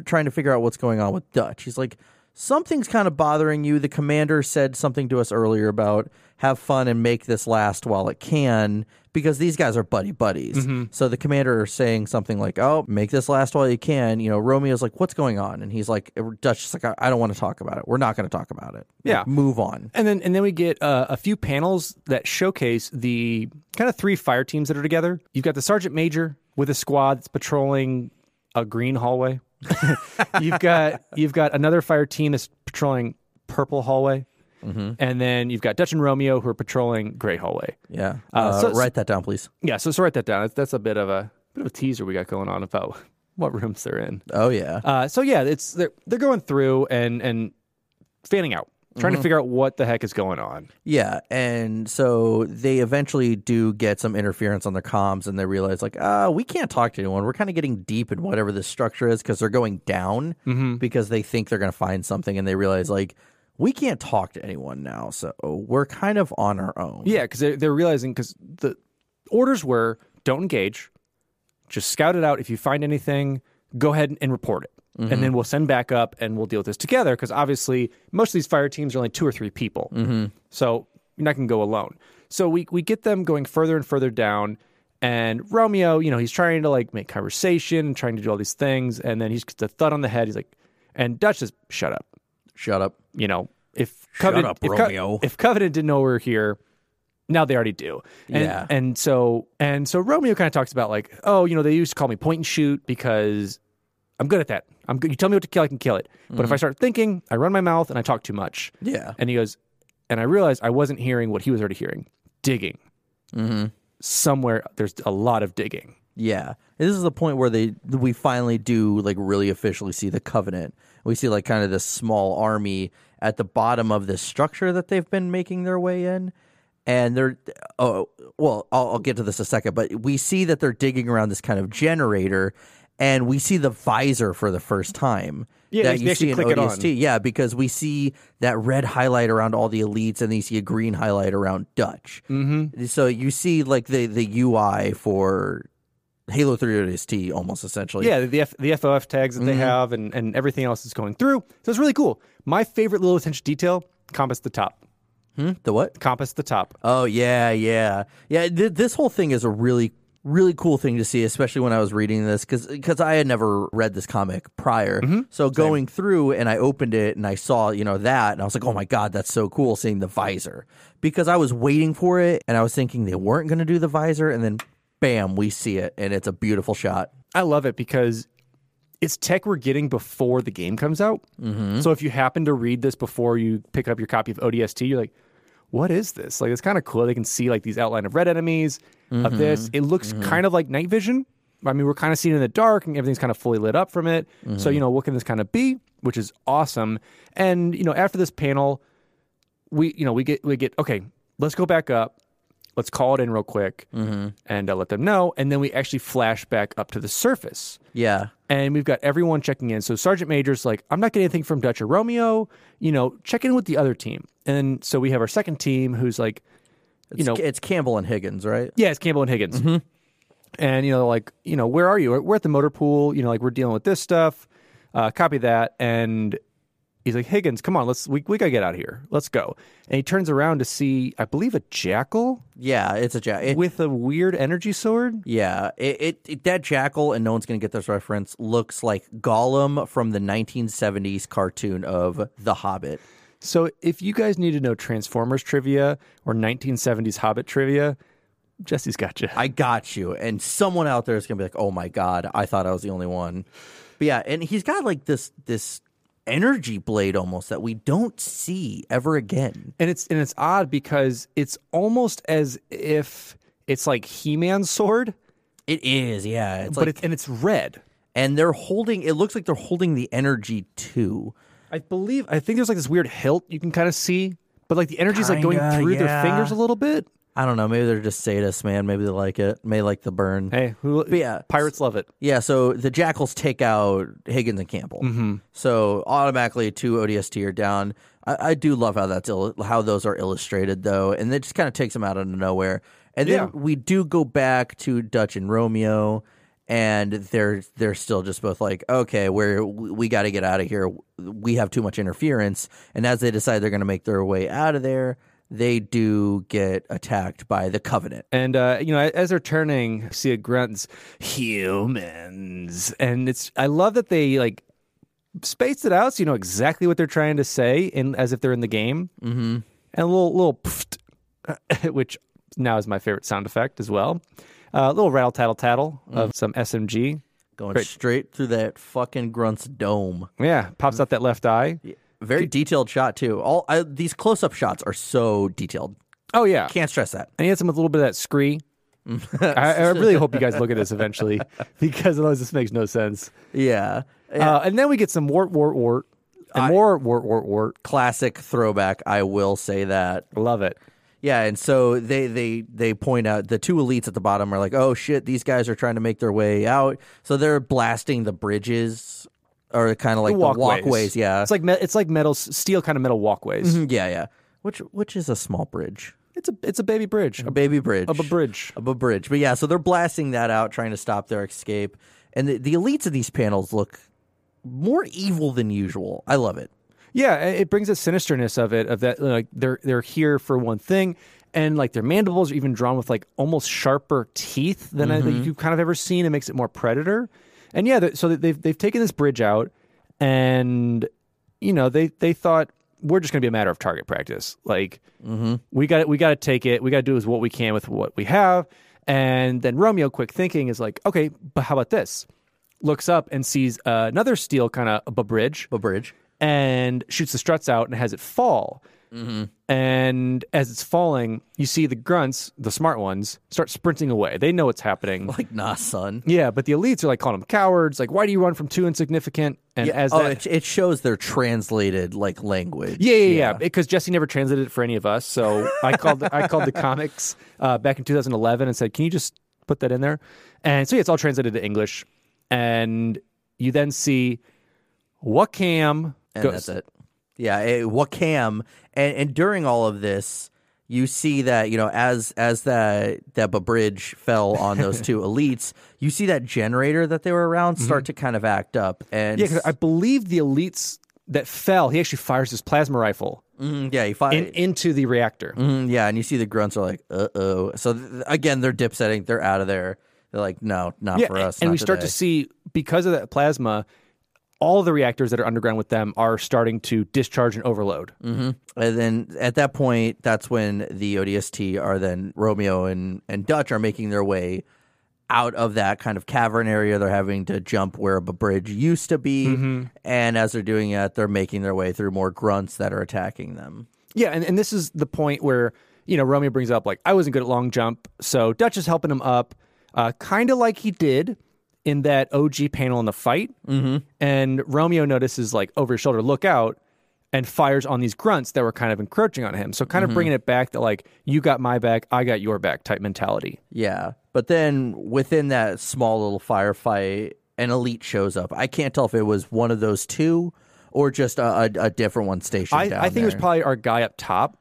trying to figure out what's going on with Dutch. He's like, something's kind of bothering you. The commander said something to us earlier about have fun and make this last while it can, because these guys are buddy buddies. So the commander is saying something like, "Oh, make this last while you can." You know, Romeo's like, "What's going on?" And he's like, "Dutch is like, I, I don't want to talk about it. We're not going to talk about it. Like, Yeah. move on." And then and then we get uh, a few panels that showcase the kind of three fire teams that are together. You've got the sergeant major with a squad that's patrolling a green hallway. you've got you've got another fire team that's patrolling purple hallway. And then you've got Dutch and Romeo who are patrolling gray hallway. Yeah, Uh, uh, so- write that down, please. Yeah, so, so write that down. That's, that's a bit of a bit of a teaser we got going on about what rooms they're in. Oh yeah. Uh, so yeah, it's they're they're going through and and fanning out, trying to figure out what the heck is going on. Yeah, and so they eventually do get some interference on their comms, and they realize like, uh, we can't talk to anyone. We're kind of getting deep in whatever this structure is because they're going down because they think they're going to find something, and they realize like we can't talk to anyone now, so we're kind of on our own. Yeah, because they're, they're realizing because the orders were don't engage, just scout it out. If you find anything, go ahead and report it, and then mm-hmm. we'll send back up and we'll deal with this together. Because obviously, most of these fire teams are only two or three people, mm-hmm. so you're not going to go alone. So we we get them going further and further down. And Romeo, you know, he's trying to like make conversation trying to do all these things, and then he's gets a thud on the head. He's like, and Dutch says, "Shut up." Shut up. you know, if Covenant, up, if, Co- Romeo. if Covenant didn't know we're here, now they already do. And, Yeah. And so and so Romeo kind of talks about like, oh, you know, they used to call me point and shoot because I'm good at that. I'm good. You tell me what to kill, I can kill it. But Mm-hmm. if I start thinking, I run my mouth and I talk too much. Yeah. And he goes, and I realized I wasn't hearing what he was already hearing. Digging. Mm-hmm. Somewhere there's a lot of digging. Yeah. This is the point where they we finally do like really officially see the covenant. We see like kind of this small army at the bottom of this structure that they've been making their way in. And they're oh well, I'll, I'll get to this a second, but we see that they're digging around this kind of generator, and we see the visor for the first time. Yeah, that they you see in click it on. ODST. Yeah, because we see that red highlight around all the elites, and then you see a green highlight around Dutch. Mm-hmm. So you see like the the UI for Halo 3 ODST almost essentially. Yeah, the F, the FOF tags that they Mm-hmm. have and, and everything else is going through. So it's really cool. My favorite little attention detail, compass the top. The what? Compass the top. Oh yeah, yeah, yeah. Th- this whole thing is a really, really cool thing to see, especially when I was reading this because I had never read this comic prior. So going through and I opened it and I saw you know that and I was like, oh my god, that's so cool seeing the visor because I was waiting for it and I was thinking they weren't going to do the visor and then bam, we see it and it's a beautiful shot. I love it because it's tech we're getting before the game comes out. Mm-hmm. So if you happen to read this before you pick up your copy of ODST, you're like, what is this? Like, it's kind of cool. They can see like these outline of red enemies of this. Mm-hmm. It looks mm-hmm. kind of like night vision. I mean, we're kind of seeing it in the dark and everything's kind of fully lit up from it. So, mm-hmm. you know, what can this kind of be? Which is awesome. And, you know, after this panel, we, you know, we get, we get, okay, let's go back up. Let's call it in real quick and uh, let them know. And then we actually flash back up to the surface Yeah, and we've got everyone checking in. So Sergeant Major's like, I'm not getting anything from Dutch or Romeo. You know, check in with the other team. And so we have our second team who's like, it's, you know, it's Campbell and Higgins, right? yeah, it's Campbell and Higgins. And you know, like, you know, where are you? We're- We're at the motor pool. You know, like we're dealing with this stuff. Uh, copy that. And he's like, Higgins, come on, let's we we gotta get out of here. Let's go. And he turns around to see, I believe, a jackal Yeah, it's a jackal with a weird energy sword. Yeah, it, it, it that jackal, and no one's gonna get this reference. Looks like Gollum from the 1970s cartoon of The Hobbit. So if you guys need to know Transformers trivia or 1970s Hobbit trivia, Jesse's got you. I got you, and someone out there is gonna be like, "Oh my god, I thought I was the only one." But yeah, and he's got like this this energy blade almost that we don't see ever again. and it's and it's odd because it's almost as if it's like He-Man's sword, It is, yeah. It's but like, it's and it's red. and they're holding. It looks like they're holding the energy too. I believe I think there's like this weird hilt you can kind of see, but like the energy's like going Kinda, through yeah. their fingers a little bit. I don't know. Maybe they're just sadists, man. Maybe they like it. May like the burn. Hey, who, But yeah. pirates love it. Yeah, so the Jackals take out Higgins and Campbell. Mm-hmm. So automatically two ODST are down. I, I do love how that's il- how those are illustrated though, and it just kind of takes them out of nowhere. And then Yeah. we do go back to Dutch and Romeo, and they're they're still just both like, okay, we're we got to get out of here. We have too much interference. And as they decide they're going to make their way out of there, they do get attacked by the Covenant. And uh, you know, as they're turning, see it grunts humans, and it's. I love that they like spaced it out so you know exactly what they're trying to say, in as if they're in the game. Mm-hmm. And a little little, pfft, which now is my favorite sound effect as well. Uh, a little rattle tattle tattle of some SMG. Going Great. straight through that fucking grunt's dome. Yeah, pops out that left eye. Very detailed shot too. All I, these close-up shots are so detailed. Oh yeah, Can't stress that. and he hits him with a little bit of that scree. I, I really hope you guys look at this eventually, because otherwise this makes no sense. Yeah. Uh, and then we get some wart, wart, wart, and more wart, wart, wart. Classic throwback. I will say that. Love it. Yeah, and so they they they point out the two elites at the bottom are like, "Oh shit, these guys are trying to make their way out." So they're blasting the bridges or kind of like the walkways. yeah. it's like me- it's like metal, steel kind of metal walkways. Mhm, yeah, yeah. Which which is a small bridge. It's a it's a baby bridge, A baby bridge. a, a bridge. Of a bridge. But yeah, so they're blasting that out, trying to stop their escape. And the, the elites of these panels look more evil than usual. I love it. Yeah, it brings a sinisterness of it of that like they're they're here for one thing, and like their mandibles are even drawn with like almost sharper teeth than I, that you've kind of ever seen. It makes it more predator. And yeah, so they've they've taken this bridge out, and you know they they thought we're just going to be a matter of target practice. Like we got we got to take it. We got to do is what we can with what we have. And then Romeo, quick thinking, is like, okay, but how about this? Looks up and sees uh, another steel kind of a bridge A bridge. And shoots the struts out and has it fall. And as it's falling, you see the grunts, the smart ones, start sprinting away. They know what's happening. Like, nah, son. yeah, but the elites are like calling them cowards. Like, why do you run from too insignificant? And Yeah, as oh, that, it, it shows their translated like language. yeah, yeah, yeah, Because Jesse never translated it for any of us, so I called I called the comics uh, back in 2011 and said, "Can you just put that in there?" And so yeah, it's all translated to English, and you then see what cam and goes. that's it. Yeah, it, Wakam, and and during all of this, you see that you know as as that that bridge fell on those two elites, you see that generator that they were around start to kind of act up, and Yeah, because I believe the elites that fell, he actually fires his plasma rifle Mhm, yeah, he fires in, into the reactor. Mhm, yeah, and you see the grunts are like, uh oh. So th- again, they're dip setting, they're out of there. They're like, no, not Yeah, for us. and we start to see because of that plasma, all the reactors that are underground with them are starting to discharge and overload. And then at that point, that's when the ODST are then Romeo and, and Dutch are making their way out of that kind of cavern area. They're having to jump where a bridge used to be. And as they're doing that, they're making their way through more grunts that are attacking them. Yeah, and, and this is the point where you know Romeo brings up like I wasn't good at long jump, so Dutch is helping him up, uh, kind of like he did in that OG panel in the fight. Mm-hmm. And Romeo notices like over his shoulder, look out, and fires on these grunts that were kind of encroaching on him. So kind of bringing it back that like you got my back, I got your back type mentality. Yeah. But then within that small little firefight, an elite shows up. I can't tell if it was one of those two or just a, a, a different one stationed I, down I think it was probably our guy up top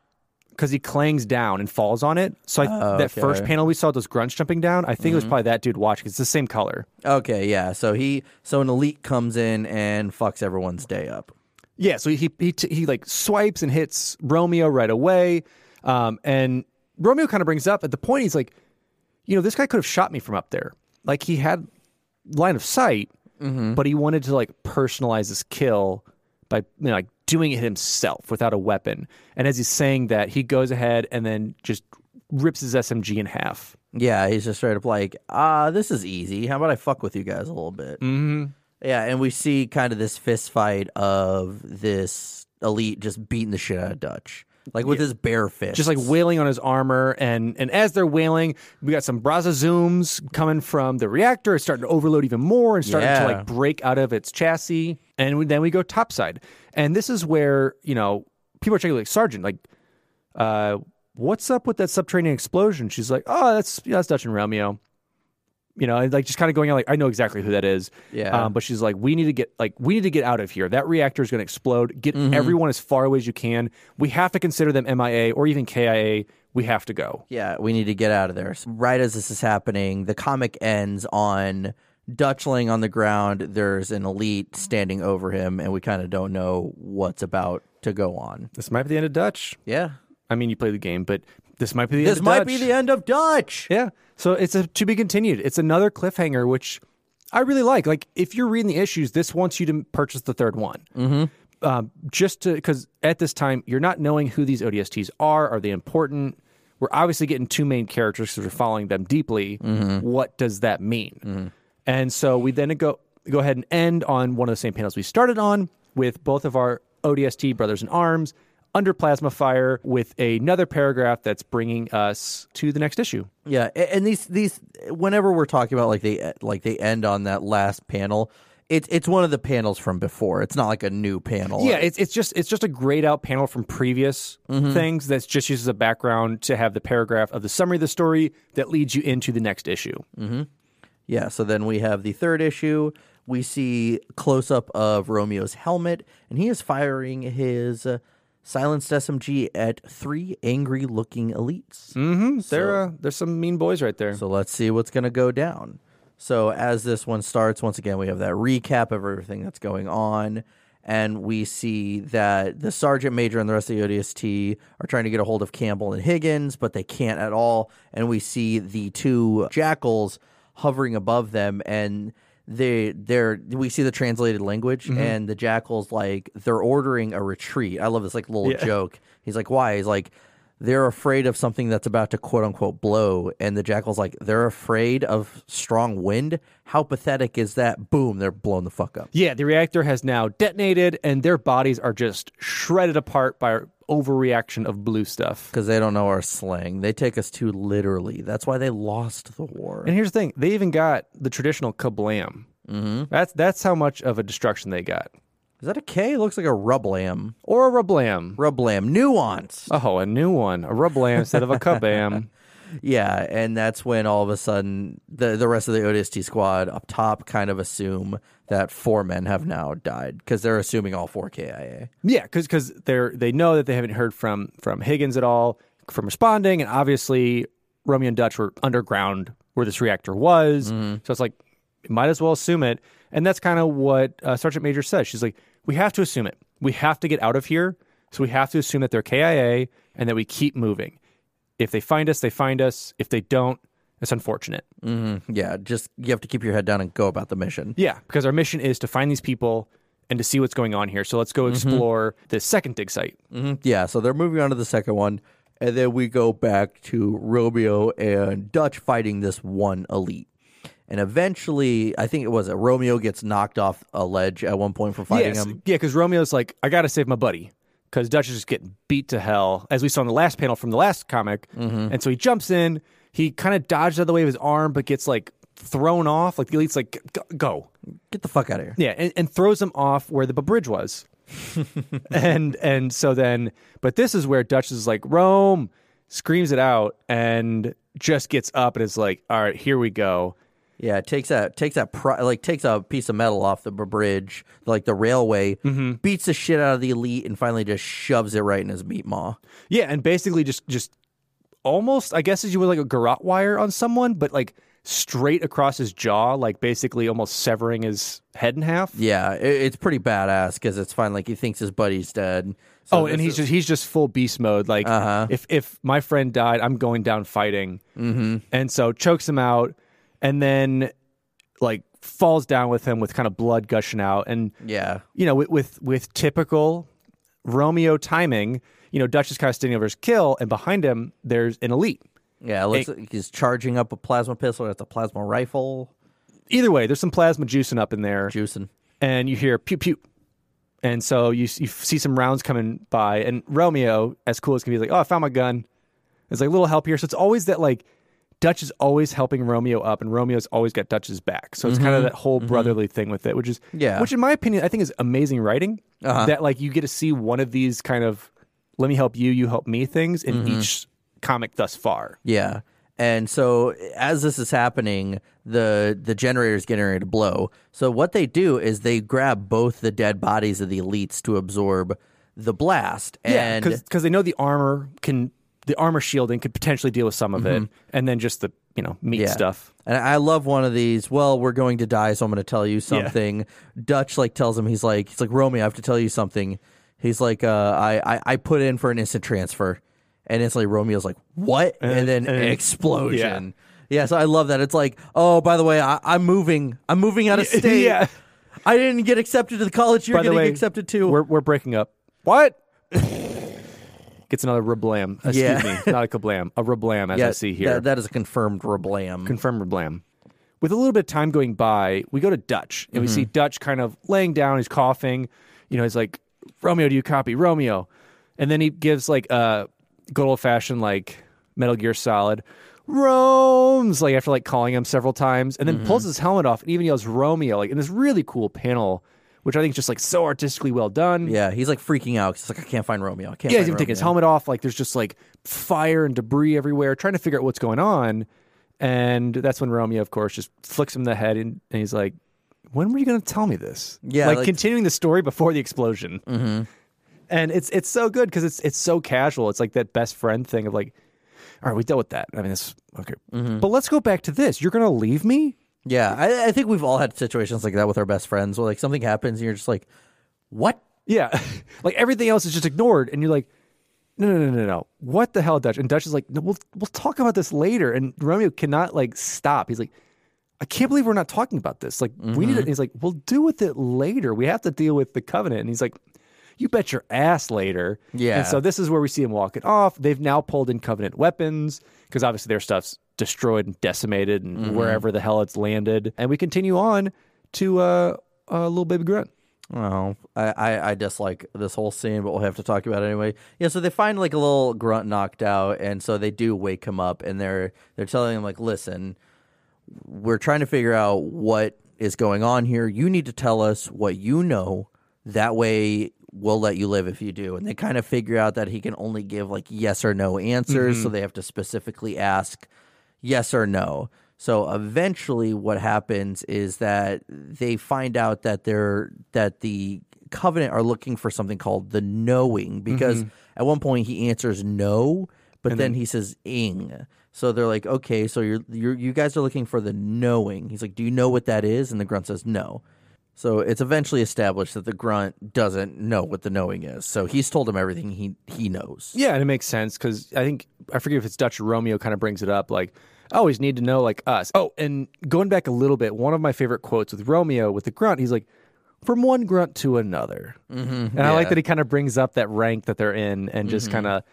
because he clangs down and falls on it. So I, Oh, that first panel we saw those grunts jumping down, I think it was probably that dude watching. It's the same color. Okay, yeah. So he so an elite comes in and fucks everyone's day up. Yeah, so he he t- he like swipes and hits Romeo right away, um, and Romeo kind of brings up at the point he's like, you know, this guy could have shot me from up there. Like he had line of sight, but he wanted to like personalize this kill by you know, like doing it himself without a weapon. And as he's saying that, he goes ahead and then just rips his SMG in half. Yeah, he's just straight up like, ah, this is easy. How about I fuck with you guys a little bit? Mm-hmm. Yeah, and we see kind of this fist fight of this elite just beating the shit out of Dutch. Like with his bare fist. just like wailing on his armor. And and as they're wailing we got some braza zooms coming from the reactor. It's starting to overload even more and starting to like break out of its chassis. And then we go topside. And this is where you know people are checking like sergeant like uh what's up with that subterranean explosion? She's like oh that's yeah that's dutch and romeo you know, and like just kind of going out like I know exactly who that is. Yeah. Um, but she's like, we need to get like we need to get out of here. That reactor is going to explode. Get everyone as far away as you can. We have to consider them MIA or even KIA. We have to go. Yeah, we need to get out of there. So right as this is happening, the comic ends on Dutch laying on the ground. There's an elite standing over him, and we kind of don't know what's about to go on. This might be the end of Dutch. Yeah. I mean, you play the game, but this might be the This end. of might Dutch. be the end of Dutch. Yeah. So it's a to be continued. It's another cliffhanger, which I really like. Like if you're reading the issues, this wants you to purchase the third one. Mm-hmm. Um, just to because at this time you're not knowing who these ODSTs are. Are they important? We're obviously getting two main characters because we're following them deeply. What does that mean? And so we then go go ahead and end on one of the same panels we started on with both of our ODST brothers in arms under plasma fire with another paragraph that's bringing us to the next issue. Yeah, and these these whenever we're talking about like they like they end on that last panel, it's it's one of the panels from before. It's not like a new panel. Yeah, it's it's just it's just a grayed out panel from previous things that's just used as a background to have the paragraph of the summary of the story that leads you into the next issue. Yeah, so then we have the third issue. We see close up of Romeo's helmet, and he is firing his uh, silenced SMG at three angry looking elites. Mm-hmm. There, uh, there's some mean boys right there. So let's see what's going to go down. So as this one starts, once again, we have that recap of everything that's going on. And we see that the sergeant major and the rest of the ODST are trying to get a hold of Campbell and Higgins, but they can't at all. And we see the two jackals hovering above them, and they they're we see the translated language, mm-hmm. and the jackals like they're ordering a retreat. I love this like little joke. He's like, "Why?" He's like, they're afraid of something that's about to quote unquote blow. And the jackal's like, they're afraid of strong wind. How pathetic is that? Boom, they're blown the fuck up. Yeah, the reactor has now detonated, and their bodies are just shredded apart by overreaction of blue stuff. Because they don't know our slang. They take us too literally. That's why they lost the war. And here's the thing: they even got the traditional kablam. Mm-hmm. That's that's how much of a destruction they got, Is that a K? It looks like a rublam. or a rablam. Rublam. Nuance. Oh, a new one, a rablam instead of a kabam. Yeah, and that's when all of a sudden the the rest of the ODST squad up top kind of assume that four men have now died because they're assuming all four KIA. Yeah, because they're they know that they haven't heard from from Higgins at all from responding, and obviously Romeo and Dutch were underground where this reactor was, so it's like might as well assume it, and that's kind of what uh, Sergeant Major says. She's like, we have to assume it. We have to get out of here, so we have to assume that they're KIA and that we keep moving. If they find us, they find us. If they don't, it's unfortunate. Mm-hmm. Yeah, just you have to keep your head down and go about the mission. Yeah, because our mission is to find these people and to see what's going on here. So let's go mm-hmm. explore the second dig site. Mm-hmm. Yeah, so they're moving on to the second one, and then we go back to Romeo and Dutch fighting this one elite. And eventually, I think it was it, Romeo gets knocked off a ledge at one point for fighting Yes. him. Yeah, because Romeo's like, I got to save my buddy. Because Dutch is just getting beat to hell, as we saw in the last panel from the last comic. And so he jumps in. He kind of dodges out of the way of his arm, but gets like thrown off. Like the elite's like, "Go-. Get the fuck out of here. Yeah, and, and throws him off where the bridge was. and and so then, but this is where Dutch is like, Rome screams it out and just gets up and is like, all right, here we go. Yeah, it takes that takes that like takes a piece of metal off the bridge, like the railway, mm-hmm. beats the shit out of the elite, and finally just shoves it right in his meat maw. Yeah, and basically just just almost, I guess, as you would like a garrote wire on someone, but like straight across his jaw, like basically almost severing his head in half. Yeah, it, it's pretty badass because it's fine. Like he thinks his buddy's dead. So oh, and he's is- just he's just full beast mode. Like Uh-huh. if if my friend died, I'm going down fighting. Mm-hmm. And so chokes him out, and then like falls down with him with kind of blood gushing out, and yeah. you know with with, with typical Romeo timing. You know, Dutch is kind of standing over his kill, and behind him there's an elite. Yeah, it looks like he's charging up a plasma pistol. That's a plasma rifle. Either way, there's some plasma juicing up in there, Juicing. and you hear pew pew, And so you you see some rounds coming by, and Romeo, as cool as can be, is like, "Oh, I found my gun." There's like a little help here, so it's always that like Dutch is always helping Romeo up, and Romeo's always got Dutch's back. So it's kind of mm-hmm. that whole mm-hmm. brotherly thing with it, which is Yeah. which in my opinion, I think is amazing writing. Uh-huh. That like you get to see one of these kind of let me help you, you help me things in mm-hmm. each comic thus far. Yeah. And so as this is happening, the the generator is getting ready to blow. So what they do is they grab both the dead bodies of the elites to absorb the blast. And because they know the armor can the armor shielding could potentially deal with some of it, mm-hmm. and then just the you know meat Yeah. stuff. And I love one of these. Well, we're going to die, so I'm going to tell you something. Dutch like tells him he's like he's like Romeo. I have to tell you something. He's like, uh, I, I I put in for an instant transfer, and instantly Romeo's like, what? And, then and- explosion. Yeah. so I love that. It's like, oh, by the way, I, I'm moving. I'm moving out of state. Yeah. I didn't get accepted to the college you're By the getting way, accepted to. We're we're breaking up. What? Gets another rablam. Excuse Yeah. me, not a kablam, a rablam as yeah, I see here. that- that is a confirmed reblam. Confirmed rablam. With a little bit of time going by, we go to Dutch and we see Dutch kind of laying down. He's coughing. You know, he's like, Romeo, do you copy? Romeo. And then he gives like a good old fashioned like Metal Gear Solid. Rome's like after like calling him several times and then mm-hmm. pulls his helmet off and even yells Romeo like in this really cool panel, which I think is just like so artistically well done. yeah, he's like freaking out. 'cause He's like, I can't find Romeo. I can't. Yeah, he's even taking his helmet off. Like there's just like fire and debris everywhere, trying to figure out what's going on. And that's when Romeo, of course, just flicks him in the head and, and he's like, When were you going to tell me this? Yeah, Like, like- continuing the story before the explosion. Mm-hmm. And it's it's so good because it's it's so casual. It's like that best friend thing of like, All right, we dealt with that. I mean, it's okay. Mm-hmm. But let's go back to this. You're going to leave me? Yeah, I, I think we've all had situations like that with our best friends where like something happens and you're just like, what? Yeah. like everything else is just ignored. And you're like, no, no, no, no, no. What the hell, Dutch? And Dutch is like, no, we'll we'll talk about this later. And Romeo cannot like stop. He's like, I can't believe we're not talking about this. Like, we need it. He's like, we'll deal with it later. We have to deal with the covenant. And he's like, you bet your ass later. Yeah. And so this is where we see him walking off. They've now pulled in covenant weapons because obviously their stuff's destroyed and decimated and wherever the hell it's landed. And we continue on to uh, uh, little baby grunt. Oh, I, I, I dislike this whole scene, but we'll have to talk about it anyway. Yeah, so they find like a little grunt knocked out, and so they do wake him up, and they're they're telling him like, listen, we're trying to figure out what is going on here. You need to tell us what you know. That way, we'll let you live if you do. And they kind of figure out that he can only give like yes or no answers, mm-hmm. so they have to specifically ask yes or no. So eventually, what happens is that they find out that they're that the covenant are looking for something called the knowing because mm-hmm. at one point he answers no, but then, he says ing. So they're like, okay, so you're, you're you guys are looking for the knowing. He's like, do you know what that is? And the grunt says no. So it's eventually established that the grunt doesn't know what the knowing is. So he's told him everything he he knows. Yeah, and it makes sense because I think I forget if it's Dutch Romeo kind of brings it up. Like, I always need to know like us. Oh, and going back a little bit, one of my favorite quotes with Romeo with the grunt, he's like, "From one grunt to another," mm-hmm, and I like that he kind of brings up that rank that they're in and just kind of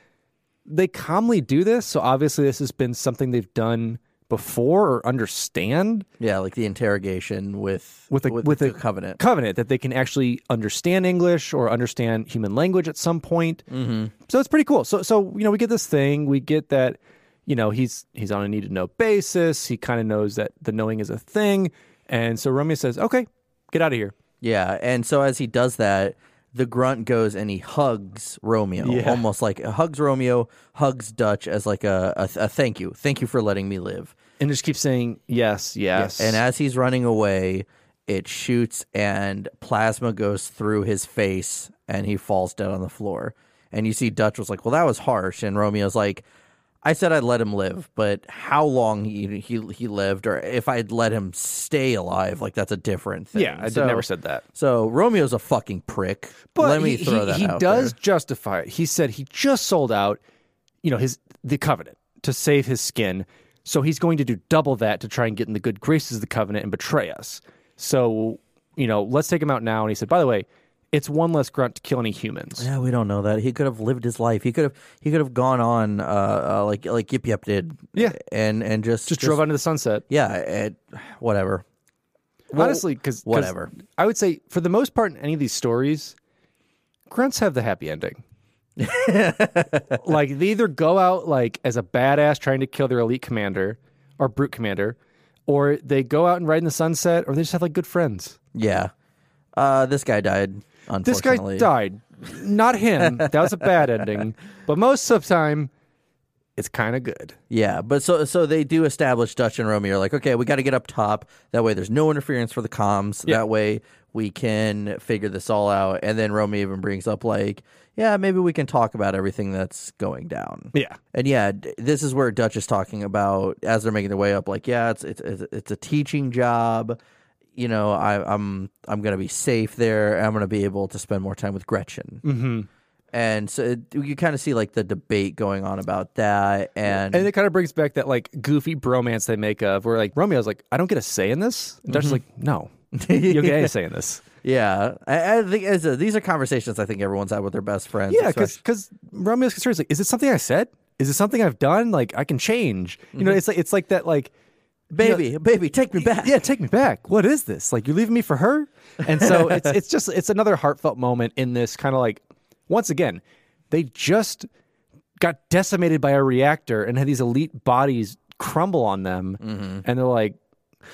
they calmly do this. So obviously, this has been something they've done before or understand Yeah, like the interrogation with with a with, the a covenant. covenant that they can actually understand English or understand human language at some point. Mm-hmm. So it's pretty cool. So so you know we get this thing. We get that you know he's he's on a need to know basis. He kind of knows that the knowing is a thing, and so Romeo says, "Okay, get out of here." Yeah, and so as he does that, the grunt goes and he hugs Romeo, Yeah. almost like hugs Romeo, hugs Dutch as like a, a, a thank you, thank you for letting me live. And just keeps saying yes, yes, And as he's running away, it shoots and plasma goes through his face and he falls dead on the floor. And you see Dutch was like, "Well, that was harsh," and Romeo's like. I said I'd let him live, but how long he he he lived, or if I'd let him stay alive, like that's a different thing. yeah, I So- never said that. So Romeo's a fucking prick. But let me he, throw he, that he out does there. justify it. He said he just sold out, you know, his the covenant to save his skin. So he's going to do double that to try and get in the good graces of the covenant and betray us. So, you know, let's take him out now. And he said, by the way, it's one less grunt to kill any humans. Yeah, we don't know that. He could have lived his life. He could have he could have gone on uh, uh like like Yip Yip did. Yeah. and and just Just, drove out into the sunset. Yeah, it, whatever. Well, Honestly, because whatever. I would say for the most part in any of these stories, grunts have the happy ending. like they either go out like as a badass trying to kill their elite commander or brute commander, or they go out and ride in the sunset, or they just have like good friends. Yeah. Uh, this guy died. This guy died. Not him. that was a bad ending. But most of the time, it's kind of good. Yeah, but so so they do establish Dutch and Romeo are like, okay, we got to get up top. That way, there's no interference for the comms. Yeah. That way, we can figure this all out. And then Romeo even brings up like, yeah, maybe we can talk about everything that's going down. Yeah. And yeah, this is where Dutch is talking about as they're making their way up. Like, yeah, it's it's it's, it's a teaching job. You know, I, I'm I'm gonna be safe there. I'm gonna be able to spend more time with Gretchen. Mm-hmm. And so it, you kind of see like the debate going on about that, and, And it kind of brings back that like goofy bromance they make of where like Romeo's like, I don't get a say in this. And is like, no, you get a say in this. yeah, I, I think as a, these are conversations I think everyone's had with their best friends. Yeah, because Romeo's concerned is like, is it something I said? Is it something I've done? Like I can change. You know, it's like it's like that like baby, baby, take me back. yeah, take me back. What is this? Like you're leaving me for her? And so it's it's just it's another heartfelt moment in this kind of like once again, they just got decimated by a reactor and had these elite bodies crumble on them mm-hmm. and they're like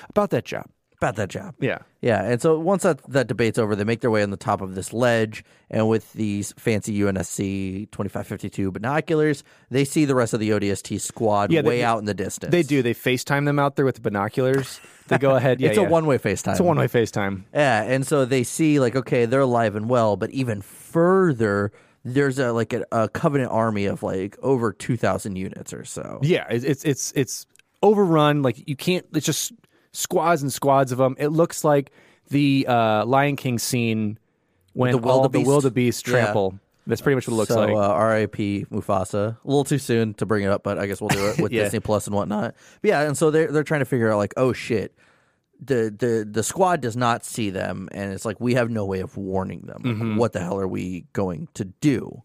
about that job. About that job. Yeah. Yeah, and so once that that debate's over, they make their way on the top of this ledge, and with these fancy UNSC twenty five fifty two binoculars, they see the rest of the ODST squad Yeah, they- way out in the distance. They do. They FaceTime them out there with the binoculars. They go ahead. Yeah, it's a one way FaceTime. It's a one way FaceTime. Yeah, and so they see like okay, they're alive and well, but even further, there's a like a, a Covenant army of like over two thousand units or so. Yeah, it's it's it's it's overrun. Like you can't. It's just squads and squads of them. It looks like the uh, Lion King scene when the all the wildebeest? wildebeest Yeah. trample. That's pretty much what it looks so, like. uh, R.I.P. Mufasa. A little too soon to bring it up, but I guess we'll do it with Yeah. Disney Plus and whatnot. But yeah, and so they're they're trying to figure out like, oh shit, the the the squad does not see them, and it's like we have no way of warning them. Like, Mm-hmm. What the hell are we going to do?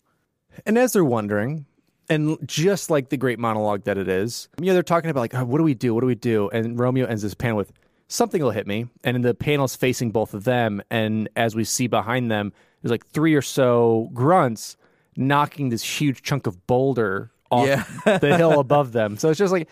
And as they're wondering, and just like the great monologue that it is, you know, they're talking about like, oh, what do we do? What do we do? And Romeo ends this panel with something will hit me, and the panel's facing both of them, and as we see behind them, there's like three or so grunts knocking this huge chunk of boulder off Yeah. the hill above them. So it's just like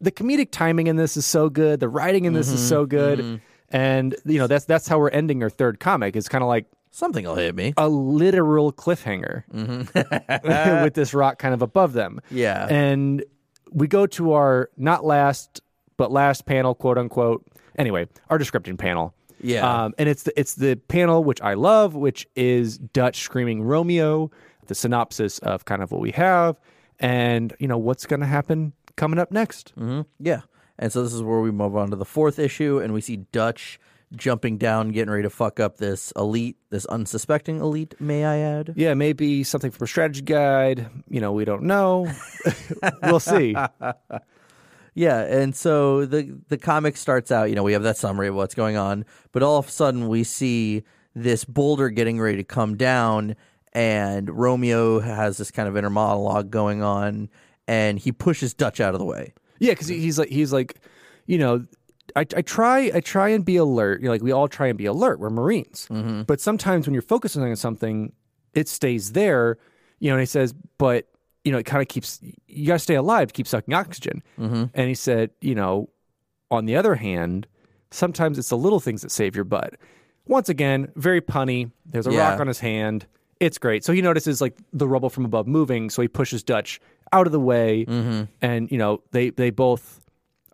the comedic timing in this is so good, the writing in this is so mm-hmm. good. Mm-hmm. And you know that's that's how we're ending our third comic. It's kind of like Something will hit me. a literal cliffhanger with this rock kind of above them. Yeah. And we go to our not last but last panel, quote unquote. Anyway, our description panel. Yeah. Um, and it's the it's the panel which I love, which is Dutch screaming Romeo, the synopsis of kind of what we have, and you know what's going to happen coming up next. Yeah. And so this is where we move on to the fourth issue, and we see Dutch jumping down, getting ready to fuck up this elite, this unsuspecting elite, may I add? Yeah, maybe something from a strategy guide. You know, we don't know. we'll see. Yeah, and so the the comic starts out, you know, we have that summary of what's going on, but all of a sudden we see this boulder getting ready to come down and Romeo has this kind of inner monologue going on and he pushes Dutch out of the way. Yeah, because he's like he's like, you know, I, I try I try and be alert. You know, like we all try and be alert. We're Marines, mm-hmm. but sometimes when you're focusing on something, it stays there. You know, and he says, but you know, it kind of keeps you got to stay alive to keep sucking oxygen. Mm-hmm. And he said, you know, on the other hand, sometimes it's the little things that save your butt. Once again, very punny. There's a Yeah. rock on his hand. It's great. So he notices like the rubble from above moving, so he pushes Dutch out of the way, mm-hmm. and you know they they both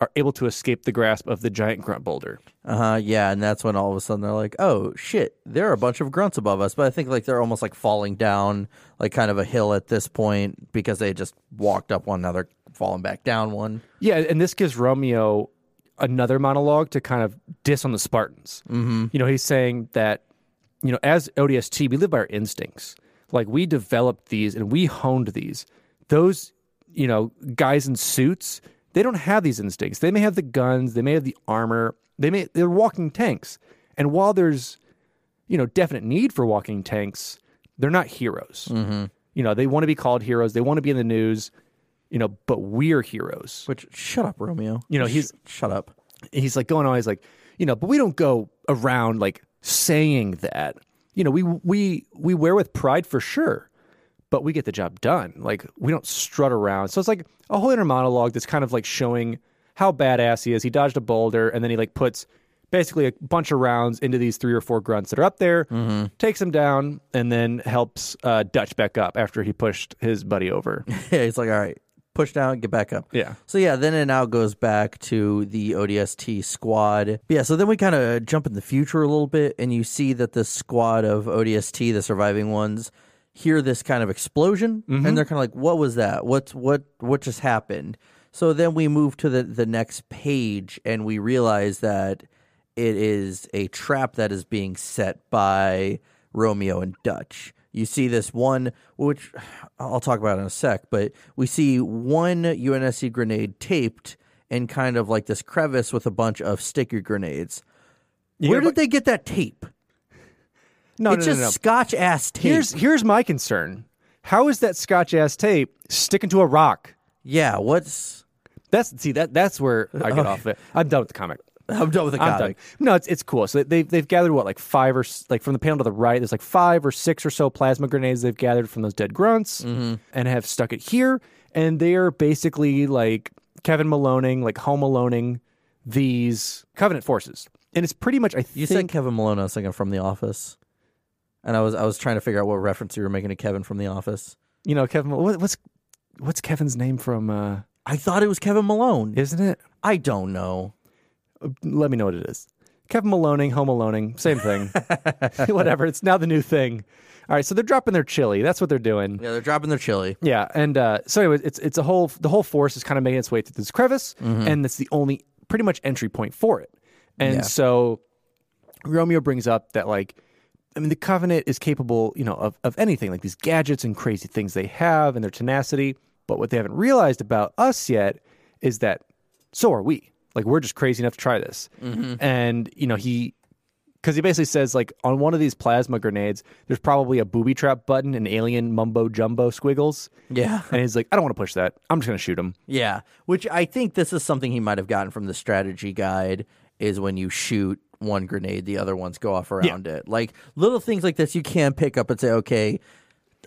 are able to escape the grasp of the giant grunt boulder. Uh huh. Yeah, and that's when all of a sudden they're like, "Oh shit, there are a bunch of grunts above us." But I think like they're almost like falling down like kind of a hill at this point because they just walked up one, now they're falling back down one. Yeah, and this gives Romeo another monologue to kind of diss on the Spartans. Mm-hmm. You know, he's saying that, you know, as ODST, we live by our instincts. Like we developed these and we honed these. Those, you know, guys in suits, they don't have these instincts. They may have the guns, they may have the armor, they may they're walking tanks. And while there's, you know, definite need for walking tanks, they're not heroes. Mm-hmm. You know, they want to be called heroes. They want to be in the news. You know, but we're heroes Which shut up, Romeo. You know, Sh- he's- shut up. he's like going on. He's like, you know, but we don't go around like saying that. you know, we we we wear with pride for sure, but we get the job done. Like we don't strut around. So it's like a whole inner monologue that's kind of like showing how badass he is. He dodged a boulder and then he like puts basically a bunch of rounds into these three or four grunts that are up there, takes them down, and then helps uh, Dutch back up after he pushed his buddy over. yeah, he's like, all right, push down, get back up. Yeah. So yeah, then it now goes back to the ODST squad. Yeah, so then we kind of jump in the future a little bit, and you see that the squad of ODST, the surviving ones, hear this kind of explosion, and they're kind of like, "What was that? What's what? What just happened?" So then we move to the the next page, and we realize that it is a trap that is being set by Romeo and Dutch. You see this one, which I'll talk about in a sec, but we see one UNSC grenade taped in kind of like this crevice with a bunch of sticky grenades. Where Yeah, did they get that tape? No, it's no, just no, no. scotch ass tape. Here's here's my concern. How is that Scotch ass tape sticking to a rock? yeah, what's. That's see that that's where I get off it. I'm done with the comic. I'm done with the comic. No, it's it's cool. So they've they've gathered what like five or like from the panel to the right. There's like five or six or so plasma grenades they've gathered from those dead grunts Mm-hmm. and have stuck it here. And they're basically like Kevin Maloning, like home aloning these Covenant forces. And it's pretty much I You said think Kevin Malone, I was thinking from The Office. And I was I was trying to figure out what reference you were making to Kevin from The Office. you know Kevin. What, what's what's Kevin's name from? uh I thought it was Kevin Malone. Isn't it? I don't know. Let me know what it is. Kevin Maloning, home aloning, same thing. Whatever. It's now the new thing. All right, so they're dropping their chili. That's what they're doing. Yeah, they're dropping their chili. Yeah, and uh, so anyway, it's it's a whole the whole force is kind of making its way through this crevice, and it's the only pretty much entry point for it. And Yeah. so Romeo brings up that like, I mean, the Covenant is capable, you know, of of anything like these gadgets and crazy things they have and their tenacity. But what they haven't realized about us yet is that so are we. Like we're just crazy enough to try this. Mm-hmm. And you know he because he basically says like on one of these plasma grenades, there's probably a booby trap button and alien mumbo jumbo squiggles. Yeah. And he's like, I don't want to push that. I'm just gonna shoot him. Yeah, which I think this is something he might have gotten from the strategy guide is when you shoot one grenade, the other ones go off around it. Like little things like this you can pick up and say, okay,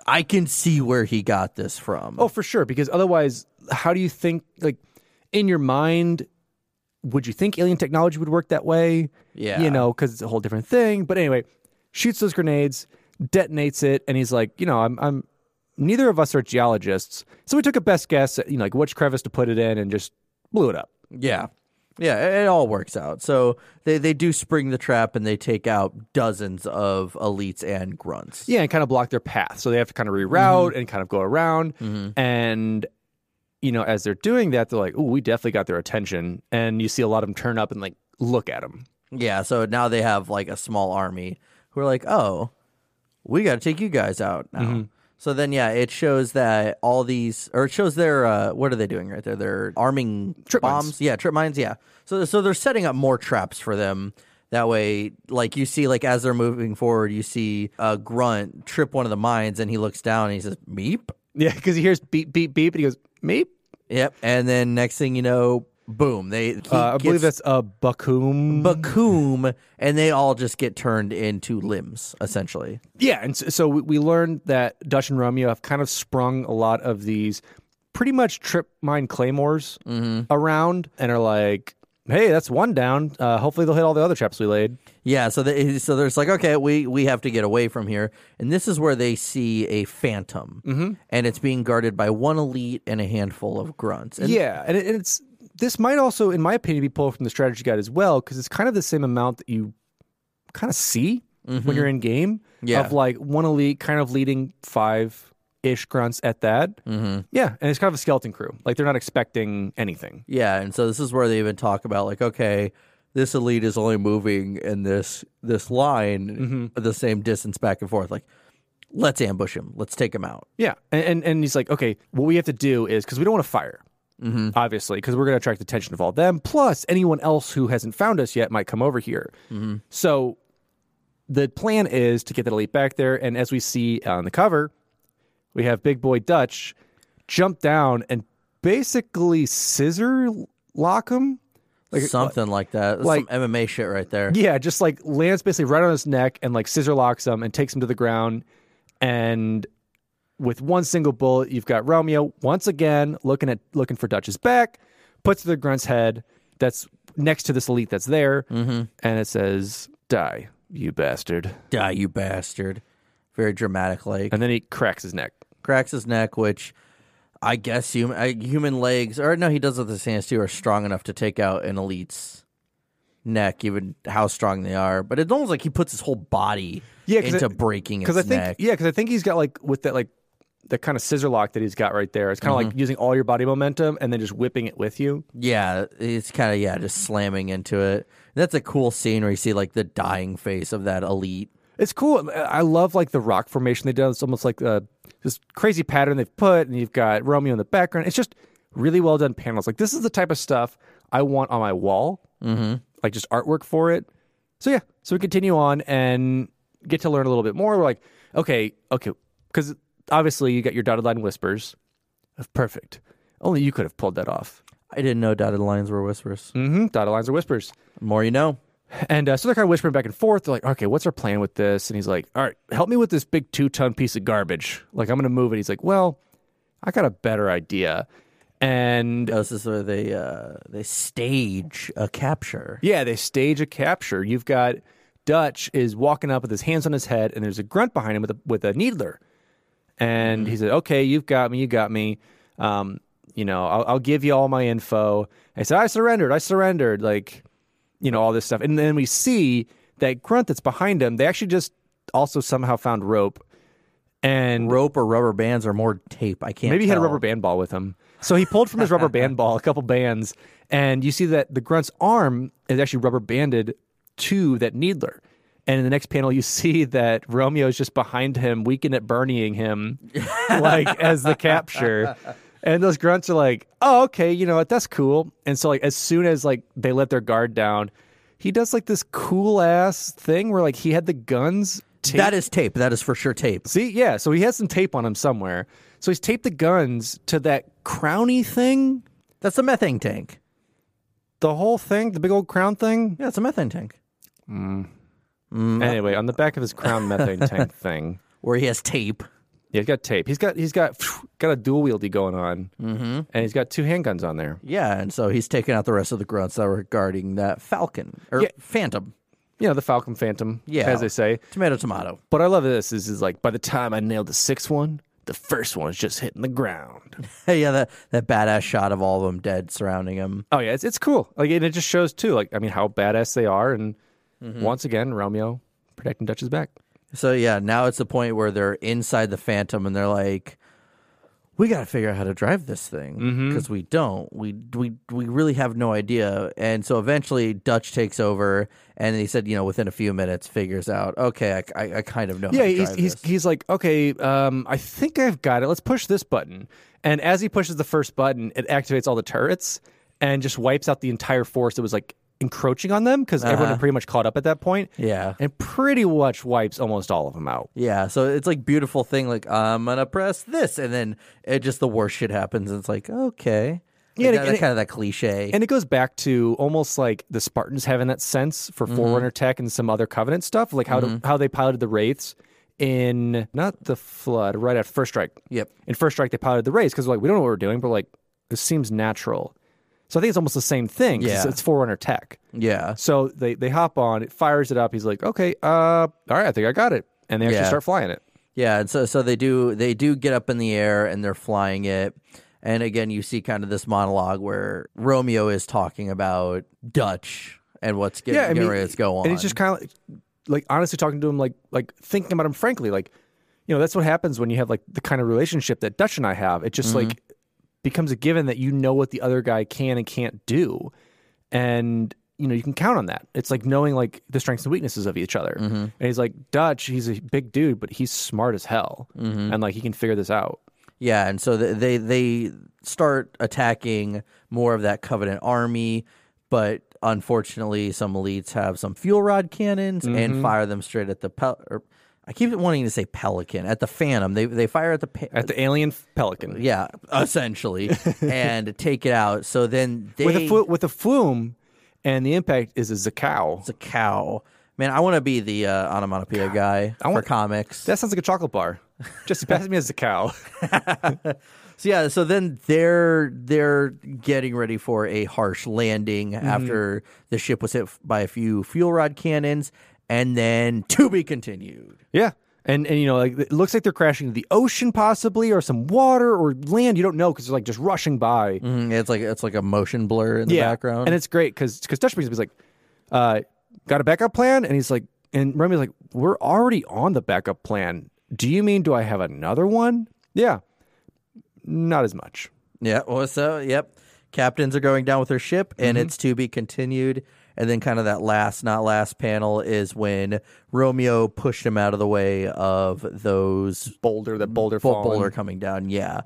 I can see where he got this from. Oh, for sure. Because otherwise, how do you think like in your mind? Would you think alien technology would work that way? Yeah. You know, because it's a whole different thing. But anyway, shoots those grenades, detonates it, and he's like, you know, I'm, I'm. Neither of us are geologists, so we took a best guess at you know like which crevice to put it in, and just blew it up. Yeah. Yeah, it, all works out. So they, they do spring the trap and they take out dozens of elites and grunts. Yeah, and kind of block their path. So they have to kind of reroute mm-hmm. and kind of go around. Mm-hmm. And, you know, as they're doing that, they're like, oh, we definitely got their attention. And you see a lot of them turn up and like look at them. Yeah, so now they have like a small army who are like, oh, we got to take you guys out now. Mm-hmm. So then, yeah, it shows that all these, or it shows their, uh, what are they doing right there? They're arming Trip bombs. mines. Yeah, trip mines. Yeah. So, so they're setting up more traps for them. That way, like you see, like as they're moving forward, you see a grunt trip one of the mines, and he looks down and he says, "Meep." Yeah, because he hears beep, beep, beep, and he goes, meep. Yep. And then next thing you know, boom, they he Uh, I believe that's a Bakum. Bakum, and they all just get turned into limbs, essentially. yeah, and so, so we, we learned that Dutch and Romeo have kind of sprung a lot of these pretty much trip mine claymores around and are like, hey, that's one down. Uh, hopefully they'll hit all the other traps we laid. Yeah, so the, so there's like, okay, we we have to get away from here, and this is where they see a phantom, mm-hmm. and it's being guarded by one elite and a handful of grunts. And yeah, and, it, and it's this might also, in my opinion, be pulled from the strategy guide as well because it's kind of the same amount that you kind of see when you're in game. Yeah. of like one elite kind of leading five ish grunts at that. Mm-hmm. Yeah, and it's kind of a skeleton crew. Like they're not expecting anything. Yeah, and so this is where they even talk about like, okay, this elite is only moving in this this line the same distance back and forth. Like, let's ambush him. Let's take him out. Yeah, and and, and he's like, okay, what we have to do is because we don't want to fire. Mm-hmm. Obviously, because we're going to attract the attention of all them. Plus, anyone else who hasn't found us yet might come over here. Mm-hmm. So, the plan is to get that elite back there. And as we see on the cover, we have Big Boy Dutch jump down and basically scissor lock him Like Something like that. That's like- some MMA shit right there. Yeah, just like lands basically right on his neck and like scissor locks him and takes him to the ground. And with one single bullet, you've got Romeo once again looking at looking for Dutch's back, puts the grunt's head that's next to this elite that's there, and it says, "Die, you bastard!" Die, you bastard. Very dramatic like. And then he cracks his neck. cracks his neck, which I guess human uh, human legs, or no, he does it with his hands too, are strong enough to take out an elite's neck, even how strong they are. But it's almost like he puts his whole body Yeah, into it- breaking its I think, neck. yeah, because I think he's got like with that like that kind of scissor lock that he's got right there. It's kind of like using all your body momentum and then just whipping it with you. Yeah, it's kind of yeah, just slamming into it. That's a cool scene where you see like the dying face of that elite. It's cool. I love like the rock formation they do. It's almost like uh, this crazy pattern they've put, and you've got Romeo in the background. It's just really well done panels. Like this is the type of stuff I want on my wall, mm-hmm. like just artwork for it. So yeah, so we continue on and get to learn a little bit more. We're like, okay, okay, because obviously you got your dotted line whispers of perfect. Only you could have pulled that off. I didn't know dotted lines were whispers. Mm-hmm. Dotted lines are whispers. The more you know. And uh, so they're kind of whispering back and forth. They're like, okay, what's our plan with this? And he's like, all right, help me with this big two ton piece of garbage. Like, I'm going to move it. He's like, well, I got a better idea. And Oh, This is where they uh, they stage a capture. yeah, they stage a capture. You've got Dutch is walking up with his hands on his head, and there's a grunt behind him with a, with a needler. And he said, okay, you've got me, you got me. Um, you know, I'll, I'll give you all my info. I said, I surrendered, I surrendered. Like, you know, all this stuff. And then we see that grunt that's behind him, they actually just also somehow found rope. And Rope or rubber bands or more tape. I can't. maybe he had a rubber band ball with him. So he pulled from his rubber band ball a couple bands, and you see that the grunt's arm is actually rubber banded to that needler. And in the next panel, you see that Romeo is just behind him, weakened at Bernieing him, like as the capture. And those grunts are like, "Oh, okay, you know what? That's cool." And so, like, as soon as like they let their guard down, he does like this cool ass thing where like he had the guns. Taped. That is tape. That is for sure tape. See, yeah. So he has some tape on him somewhere. So he's taped the guns to that crowny thing, That's a methane tank. the whole thing, the big old crown thing. Yeah, it's a methane tank mm. Anyway, on the back of his crown methane tank thing, where he has tape. yeah, he's got tape. He's got he's got got a dual wieldy going on, mm-hmm. and he's got two handguns on there. Yeah, and so he's taking out the rest of the grunts that were guarding that Falcon or Yeah. Phantom. You know, the Falcon Phantom, Yeah. as they say. Tomato, tomato. But I love this is is like by the time I nailed the sixth one, the first one was just hitting the ground. Yeah, that that badass shot of all of them dead surrounding him. Oh yeah, it's it's cool. Like and it just shows too, like I mean how badass they are, and once again Romeo protecting Dutch's back. So yeah, now it's the point where they're inside the Phantom and they're like, "We got to figure out how to drive this thing because we don't. We we we really have no idea." And so eventually, Dutch takes over, and he said, you know, within a few minutes, figures out, okay, I, I, I kind of know. Yeah, how to he's he's he's like, okay, um, I think I've got it. Let's push this button. And as he pushes the first button, it activates all the turrets and just wipes out the entire force that was like encroaching on them because everyone had pretty much caught up at that point. Uh-huh. Yeah. and pretty much wipes almost all of them out. Yeah, so it's like beautiful thing. Like I'm gonna press this, and then it just the worst shit happens. And it's like okay, Yeah, like and it- kind of that cliche. And it goes back to almost like the Spartans having that sense for Mm-hmm. Forerunner tech and some other Covenant stuff, like how to, how they piloted the Wraiths in not the Flood, right after First Strike. Yep. In First Strike, they piloted the Wraiths because like we don't know what we're doing, but like this seems natural. So I think it's almost the same thing. Yeah. it's Forerunner tech. yeah, So they they hop on, it fires it up. He's like, okay, uh, all right, I think I got it, and they actually Yeah. start flying it. yeah, and so so they do they do get up in the air and they're flying it. And again, you see kind of this monologue where Romeo is talking about Dutch and what's getting, yeah, I getting mean, ready to go on. And he's just kind of like, like honestly talking to him, like like thinking about him frankly. Like, you know, that's what happens when you have like the kind of relationship that Dutch and I have. It just like becomes a given that you know what the other guy can and can't do, and you know you can count on that. It's like knowing like the strengths and weaknesses of each other. And he's like Dutch, he's a big dude, but he's smart as hell, and like he can figure this out. Yeah, and so they they start attacking more of that Covenant army, but unfortunately, some elites have some fuel rod cannons Mm-hmm. and fire them straight at the I keep wanting to say Pelican at the Phantom. They they fire at the pa- At the alien pelican, yeah, essentially, and take it out. So then they with a flu- with a flume, and the impact is a Zakao. It's a cow. Man, I want to be the uh, onomatopoeia guy I want- comics. That sounds like a chocolate bar. Just pass me as a Zakao. So yeah, so then they're they're getting ready for a harsh landing Mm-hmm. after the ship was hit by a few fuel rod cannons, and then to be continued. yeah. And, and you know, like it looks like they're crashing into the ocean, possibly, or some water or land. You don't know because they're like just rushing by. Mhm, It's like it's like a motion blur in the background. And it's great because because Dutch Brings was like, uh, got a backup plan, and he's like, and Remy's like, we're already on the backup plan. Do you mean do I have another one? Yeah, not as much. Yeah, well, so yep, captains are going down with their ship, and Mm-hmm. it's to be continued. And then, kind of that last, not last panel is when Romeo pushed him out of the way of those Boulder, that boulder falling. boulder coming down. Yeah,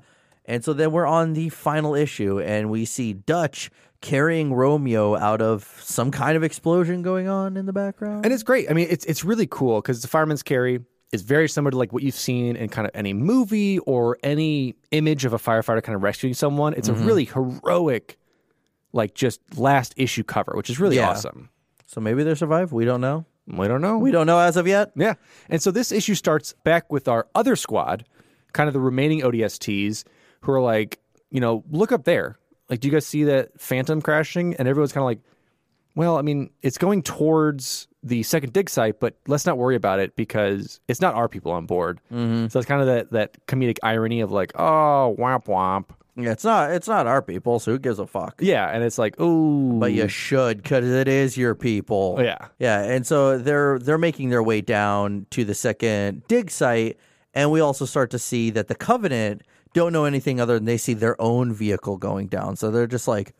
and so then we're on the final issue, and we see Dutch carrying Romeo out of some kind of explosion going on in the background. and it's great. I mean, it's it's really cool because the fireman's carry is very similar to like what you've seen in kind of any movie or any image of a firefighter kind of rescuing someone. It's Mm-hmm. a really heroic, like just last issue cover, which is really Yeah. awesome. so maybe they survive. We don't know. We don't know. We don't know as of yet. Yeah. And so this issue starts back with our other squad, kind of the remaining ODSTs, who are like, you know, look up there. Like, do you guys see that Phantom crashing? And everyone's kind of like, well, I mean, it's going towards the second dig site, but let's not worry about it because it's not our people on board. Mm-hmm. So it's kind of that, that comedic irony of like, oh, womp womp. Yeah, it's not. It's not our people. So who gives a fuck? Yeah. And it's like, oh, but you should because it is your people. Oh, yeah. yeah, and so they're they're making their way down to the second dig site, and we also start to see that the Covenant don't know anything other than they see their own vehicle going down. So they're just like,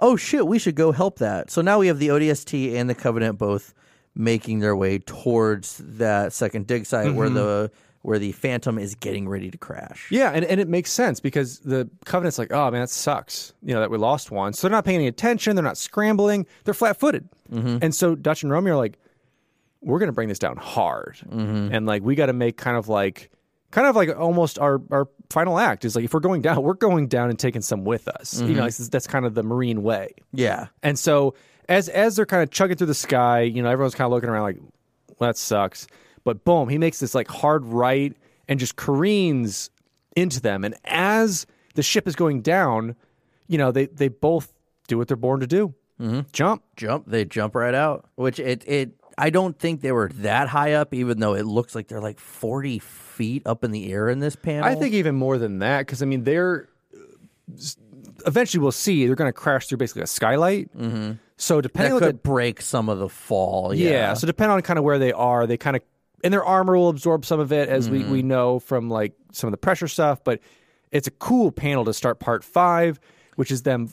"Oh shit, we should go help that." So now we have the ODST and the Covenant both making their way towards that second dig site where mm-hmm. the where the Phantom is getting ready to crash. Yeah, and, and it makes sense because the Covenant's like, oh man, that sucks. You know that we lost one, so they're not paying any attention. They're not scrambling. They're flat footed, mm-hmm. and so Dutch and Romeo are like, we're gonna bring this down hard, mm-hmm. and like we got to make kind of like, kind of like almost our our final act is like if we're going down, we're going down and taking some with us. You know, mm-hmm. it's- that's kind of the Marine way. Yeah. And so as as they're kind of chugging through the sky, you know, everyone's kind of looking around like, well, that sucks. But boom, he makes this like hard right and just careens into them. And as the ship is going down, you know, they they both do what they're born to do. Mm-hmm. Jump. jump they jump right out which it it i don't think they were that high up even though it looks like they're like 40 feet up in the air in this panel I think even more than that, because I mean, they're eventually we'll see they're going to crash through basically a skylight. Mm-hmm. So depending that on could the break some of the fall Yeah. yeah, So depending on kind of where they are, they kind of and their armor will absorb some of it, as we we mm. know from like some of the pressure stuff. But it's a cool panel to start part five, which is them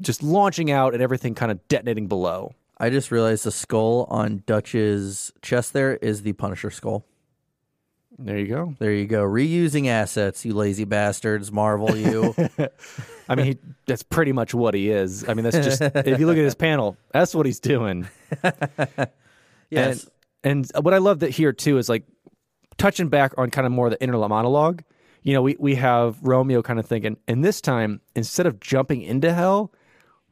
just launching out and everything kind of detonating below. i just realized the skull on dutch's chest there is the punisher skull There you go. there you go reusing assets you lazy bastards marvel you I mean, he, that's pretty much what he is. I mean, that's just if you look at his panel, that's what he's doing. yes And, and what I love that here too is like touching back on kind of more the inner monologue. You know, we, we have Romeo kind of thinking, and this time, instead of jumping into hell,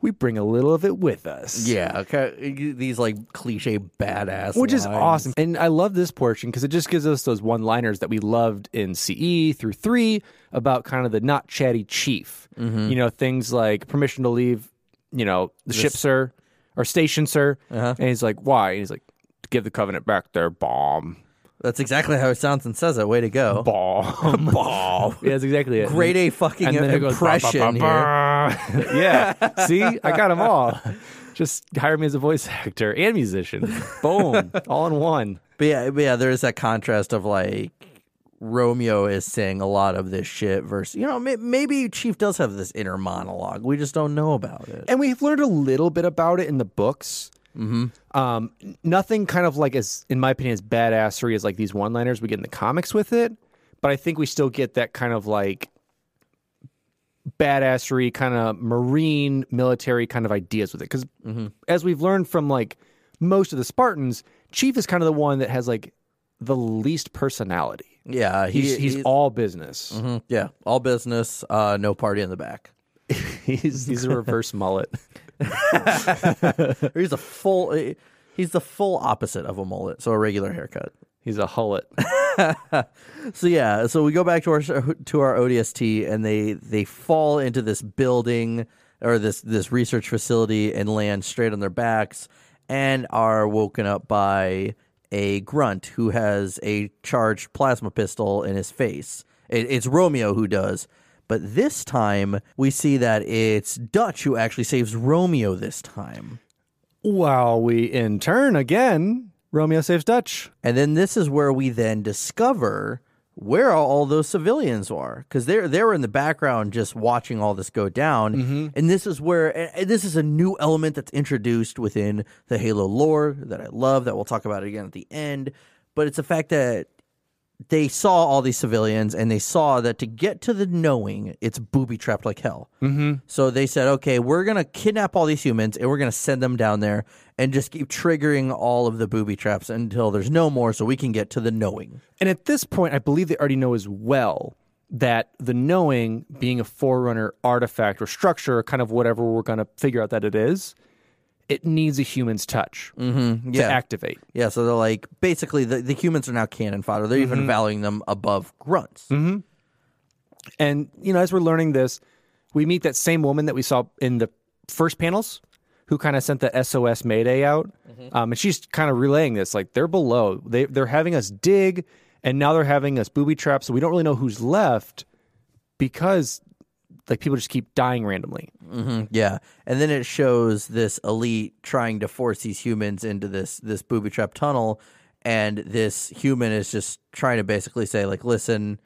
we bring a little of it with us. yeah okay these like cliche badass Which is awesome. And I love this portion because it just gives us those one liners that we loved in CE through three about kind of the not chatty chief. Mm-hmm. You know, things like permission to leave, you know, the ship, sir, or station, sir. Uh-huh. And he's like, why? And he's like, give the covenant back their bomb. that's exactly how it sounds and says it way to go Bomb. bomb. yeah, that's exactly it. Great A fucking And then it goes, bah, bah, impression bah, here. bah. yeah. See, I got them all. Just hire me as a voice actor and musician. Boom. all in one. But yeah, but yeah, there is that contrast of like Romeo is saying a lot of this shit versus you know may- maybe Chief does have this inner monologue. We just don't know about it. and we've learned a little bit about it in the books. Mm-hmm. Um, nothing kind of like as, in my opinion, as badassery as like these one-liners we get in the comics with it. But I think we still get that kind of like badassery, kind of marine military kind of ideas with it. Because as we've learned from like most of the Spartans, Chief is kind of the one that has like the least personality. Yeah, he- He's he's, he's- all business. Mhm. Yeah, all business, uh, no party in the back. he's he's a reverse mullet. he's a full. He's the full opposite of a mullet, so a regular haircut. He's a hullet. So yeah, so we go back to our to our ODST, and they they fall into this building or this this research facility and land straight on their backs, and are woken up by a grunt who has a charged plasma pistol in his face. It, it's Romeo who does. But this time, we see that it's Dutch who actually saves Romeo this time. While we in turn again, Romeo saves Dutch. And then this is where we then discover where all those civilians are because they're they're in the background just watching all this go down. Mm-hmm. And this is where this is a new element that's introduced within the Halo lore that I love that we'll talk about again at the end. But it's the fact that they saw all these civilians and they saw that to get to the knowing, it's booby trapped like hell. Mm-hmm. So they said, okay, we're going to kidnap all these humans and we're going to send them down there and just keep triggering all of the booby traps until there's no more so we can get to the knowing. And at this point, I believe they already know as well that the knowing being a forerunner artifact or structure, kind of whatever we're going to figure out that it is, it needs a human's touch Mm-hmm. to activate. Yeah, so they're like basically the, the humans are now cannon fodder. They're even valuing them above grunts. And, you know, as we're learning this, we meet that same woman that we saw in the first panels who kind of sent the SOS Mayday out. Um, and she's kind of relaying this like they're below. They, they're having us dig, and now they're having us booby trap. So we don't really know who's left because like people just keep dying randomly. Yeah, and then it shows this elite trying to force these humans into this this booby trap tunnel, and this human is just trying to basically say like, listen,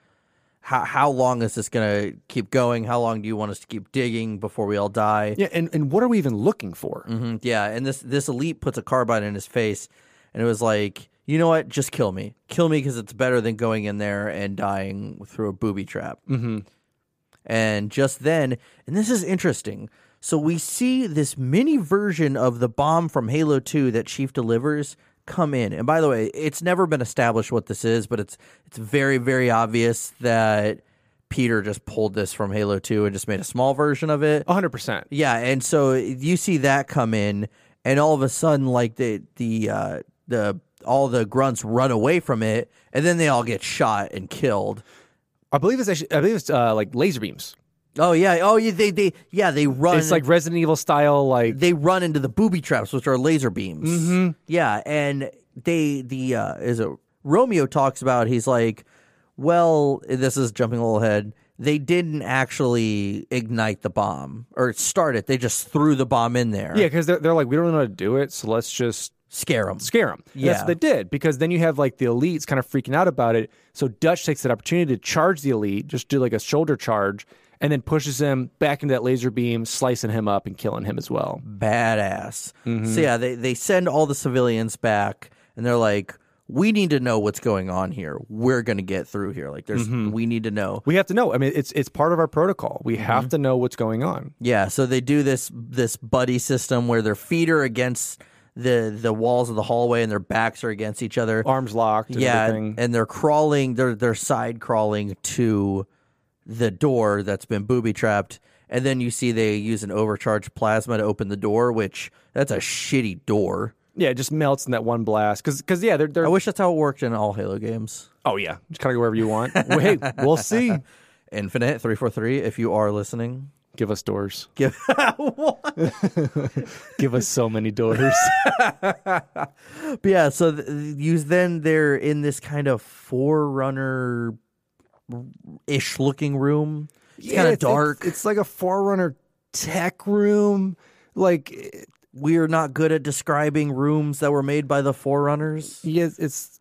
how how long is this gonna keep going? How long do you want us to keep digging before we all die? Yeah, and, and what are we even looking for? Mhm, Yeah, and this this elite puts a carbine in his face, and it was like, you know what? Just kill me, kill me because it's better than going in there and dying through a booby trap. Mm-hmm. And just then, and this is interesting. So we see this mini version of the bomb from Halo Two that Chief delivers come in. And by the way, it's never been established what this is, but it's it's very very obvious that Peter just pulled this from Halo Two and just made a small version of it. 100%. Yeah, and so you see that come in, and all of a sudden, like the the uh, the all the grunts run away from it, and then they all get shot and killed. I believe it's actually, I believe it's uh, like laser beams. Oh yeah, oh yeah, they they yeah they run. It's like Resident Evil style, like they run into the booby traps, which are laser beams. Mm-hmm. Yeah, and they the uh, is it Romeo talks about? He's like, well, this is jumping a little ahead. They didn't actually ignite the bomb or start it. They just threw the bomb in there. yeah, because they're, they're like, we don't know how to do it, so let's just scare them. scare them. Yeah. That's what they did because then you have like the elites kind of freaking out about it. So Dutch takes that opportunity to charge the elite, just do like a shoulder charge, and then pushes him back into that laser beam, slicing him up and killing him as well. badass. Mm-hmm. So yeah, they they send all the civilians back, and they're like, "We need to know what's going on here. We're gonna get through here. Like, there's Mm-hmm. we need to know." We have to know. I mean, it's it's part of our protocol. We Mm-hmm. have to know what's going on. Yeah, so they do this this buddy system where their feet are against the the walls of the hallway, and their backs are against each other. Arms locked. And yeah, everything. and they're crawling. They're they're side crawling to the door that's been booby trapped. And then you see they use an overcharged plasma to open the door, which that's a shitty door. yeah, it just melts in that one blast. Because cause, yeah, they're they're. I wish that's how it worked in all Halo games. oh yeah, just kind of go wherever you want. Wait, we'll see. Infinite three four three. If you are listening, Give us doors. give Give us so many doors. But yeah. So th- you then they're in this kind of forerunner ish looking room. It's kind of dark. It's, like a forerunner tech room. Like We're not good at describing rooms that were made by the forerunners. yes, it's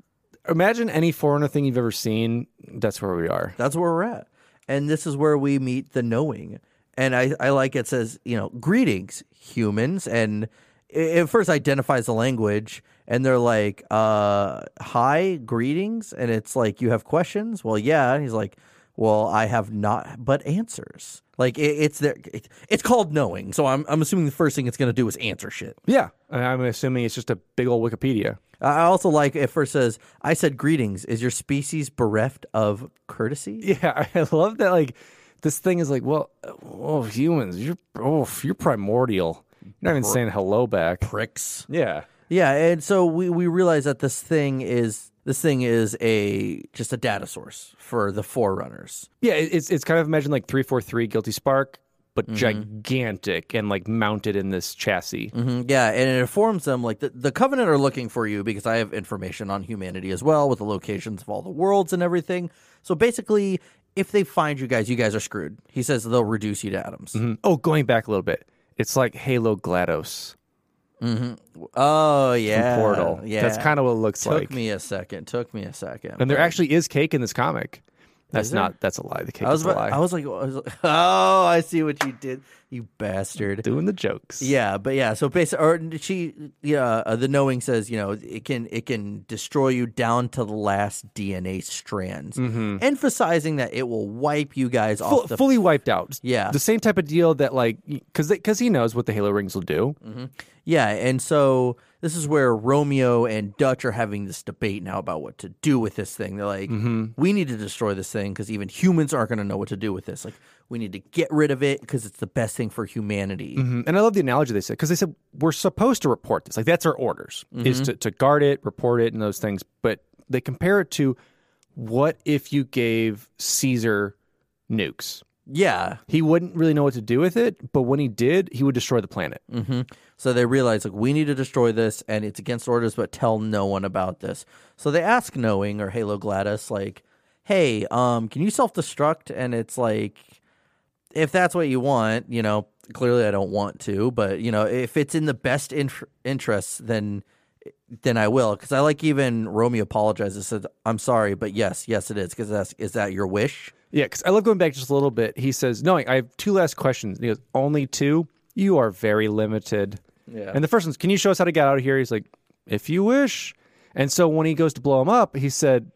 imagine any forerunner thing you've ever seen. That's where we are. That's where we're at. And this is where we meet the knowing. And I, I like it says, you know, greetings, humans. And it, it first identifies the language. And they're like, uh, hi, greetings. And it's like, you have questions? Well, yeah. And he's like, well, I have not, but answers. Like, it, it's there. It, it's called knowing. So I'm, I'm assuming the first thing it's going to do is answer shit. Yeah, I'm assuming it's just a big old Wikipedia. I also like it first says, I said greetings. Is your species bereft of courtesy? Yeah, I love that. Like this thing is like, well, oh, humans, you're oh, you're primordial. You're not even saying hello back. pricks. Yeah. Yeah, and so we we realize that this thing is this thing is a just a data source for the forerunners. Yeah, it's it's kind of imagine like three four three Guilty Spark, but gigantic and like mounted in this chassis. Mhm, Yeah, and it informs them like the, the Covenant are looking for you because I have information on humanity as well with the locations of all the worlds and everything. So basically, if they find you guys, you guys are screwed. He says they'll reduce you to atoms. Mhm. Oh, going back a little bit, it's like Halo GLaDOS Oh from yeah, Portal. Yeah, That's kind of what it looks took like. Took me a second. Took me a second. and there actually is cake in this comic. That's there? not. That's a lie. The cake I was is a lie. I was like, I was like, oh, I see what you did, you bastard. doing the jokes. Yeah, but yeah, so basically, or she, yeah, uh, the knowing says, you know, it can it can destroy you down to the last DNA strands, emphasizing that it will wipe you guys Full, off the. fully wiped out. Yeah. the same type of deal that like because because he knows what the Halo rings will do. yeah, and so this is where Romeo and Dutch are having this debate now about what to do with this thing. They're like, we need to destroy this thing because even humans aren't going to know what to do with this. Like, we need to get rid of it because it's the best thing for humanity. Mhm. And I love the analogy they said because they said we're supposed to report this. Like that's our orders is to, to guard it, report it, and those things. But they compare it to what if you gave Caesar nukes? Yeah, He wouldn't really know what to do with it, but when he did, he would destroy the planet. So they realize like we need to destroy this, and it's against orders, but tell no one about this. So they ask Knowing or Halo GLaDOS like, "Hey, um, can you self destruct?" And it's like, if that's what you want, you know, clearly I don't want to, but you know, if it's in the best int- interests, then then I will. Because I like even Romeo apologizes, said, "I'm sorry, but yes, yes, it is." Because that's is that your wish? Yeah, because I love going back just a little bit. He says, "No, I have two last questions." And he goes, "Only two? You are very limited." Yeah. And the first one's, "Can you show us how to get out of here?" He's like, "If you wish." And so when he goes to blow him up, he said,